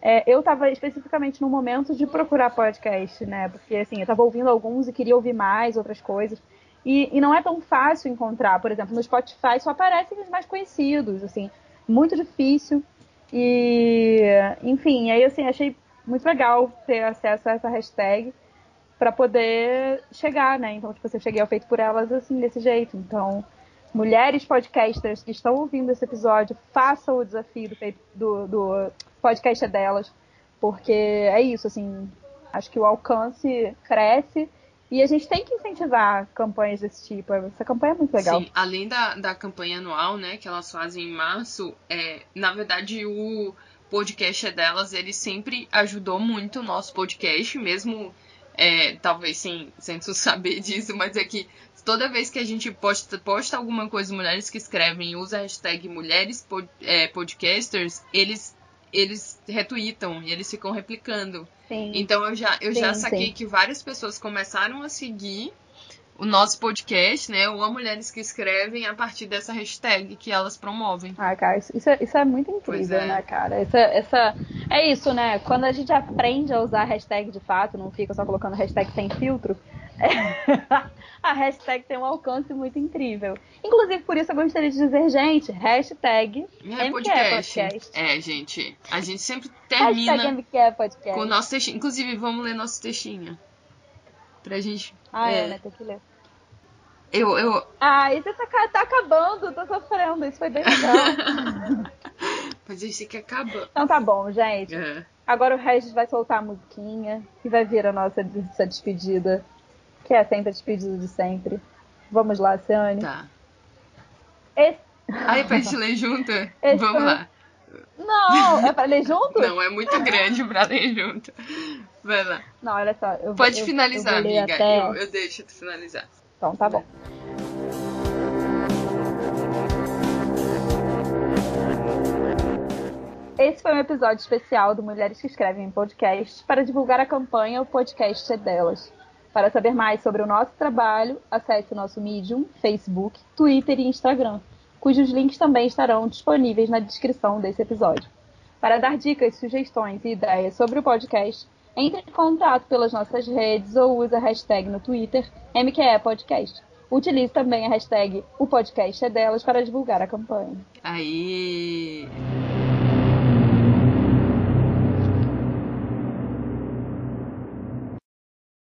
é, eu estava especificamente no momento de procurar podcast, né? Porque assim, eu estava ouvindo alguns e queria ouvir mais outras coisas. E, e não é tão fácil encontrar, por exemplo, no Spotify só aparecem os mais conhecidos, assim, muito difícil. E, enfim, aí assim, achei muito legal ter acesso a essa hashtag para poder chegar, né? Então, tipo, eu cheguei ao feito por elas assim, desse jeito. Então, mulheres podcasters que estão ouvindo esse episódio, façam o desafio do, do, do podcast delas, porque é isso, assim, acho que o alcance cresce e a gente tem que incentivar campanhas desse tipo. Essa campanha é muito legal. Sim,
além da, da campanha anual, né, que elas fazem em março, é, na verdade o podcast delas, ele sempre ajudou muito o nosso podcast, mesmo é, talvez sem, sem tu [LAUGHS] saber disso, mas é que toda vez que a gente posta, posta alguma coisa, mulheres que escrevem usa a hashtag mulheres pod, é, podcasters, eles, eles retweetam e eles ficam replicando.
Sim.
Então eu já, eu sim, já saquei sim. que várias pessoas começaram a seguir o nosso podcast, né? Ou a Mulheres que Escrevem a partir dessa hashtag que elas promovem.
Ah, cara, isso, é, isso é muito incrível, é. né, cara? Essa, essa, é isso, né? Quando a gente aprende a usar hashtag de fato, não fica só colocando hashtag sem filtro, [LAUGHS] a hashtag tem um alcance muito incrível. Inclusive, por isso eu gostaria de dizer, gente, hashtag
é podcast. podcast. É, gente, a gente sempre termina com o nosso textinho. Inclusive, vamos ler nosso textinho. Pra gente.
Ah, é, é né? Tem que ler.
Eu, eu...
Ah, isso tá, tá acabando, tô sofrendo. Isso foi bem legal. [LAUGHS]
Mas isso que acaba.
Então tá bom, gente. É. Agora o Regis vai soltar a musiquinha e vai vir a nossa despedida. Que é sempre a despedida de sempre. Vamos lá, Ciane.
Tá.
Esse...
Ah, é pra gente ler junto? [LAUGHS] Esse Vamos foi... lá.
Não, é pra ler junto? [LAUGHS]
Não, é muito grande pra ler junto. Vai lá.
Não, olha só. Eu,
Pode
eu,
finalizar,
eu
amiga.
Até...
Eu, eu deixo tu finalizar.
Então, tá bom. Esse foi um episódio especial do Mulheres que Escrevem em Podcast para divulgar a campanha O Podcast é Delas. Para saber mais sobre o nosso trabalho, acesse o nosso Medium, Facebook, Twitter e Instagram, cujos links também estarão disponíveis na descrição desse episódio. Para dar dicas, sugestões e ideias sobre o podcast, entre em contato pelas nossas redes ou use a hashtag no Twitter MQE Podcast. Utilize também a hashtag O Podcast é Delas para divulgar a campanha.
Aí.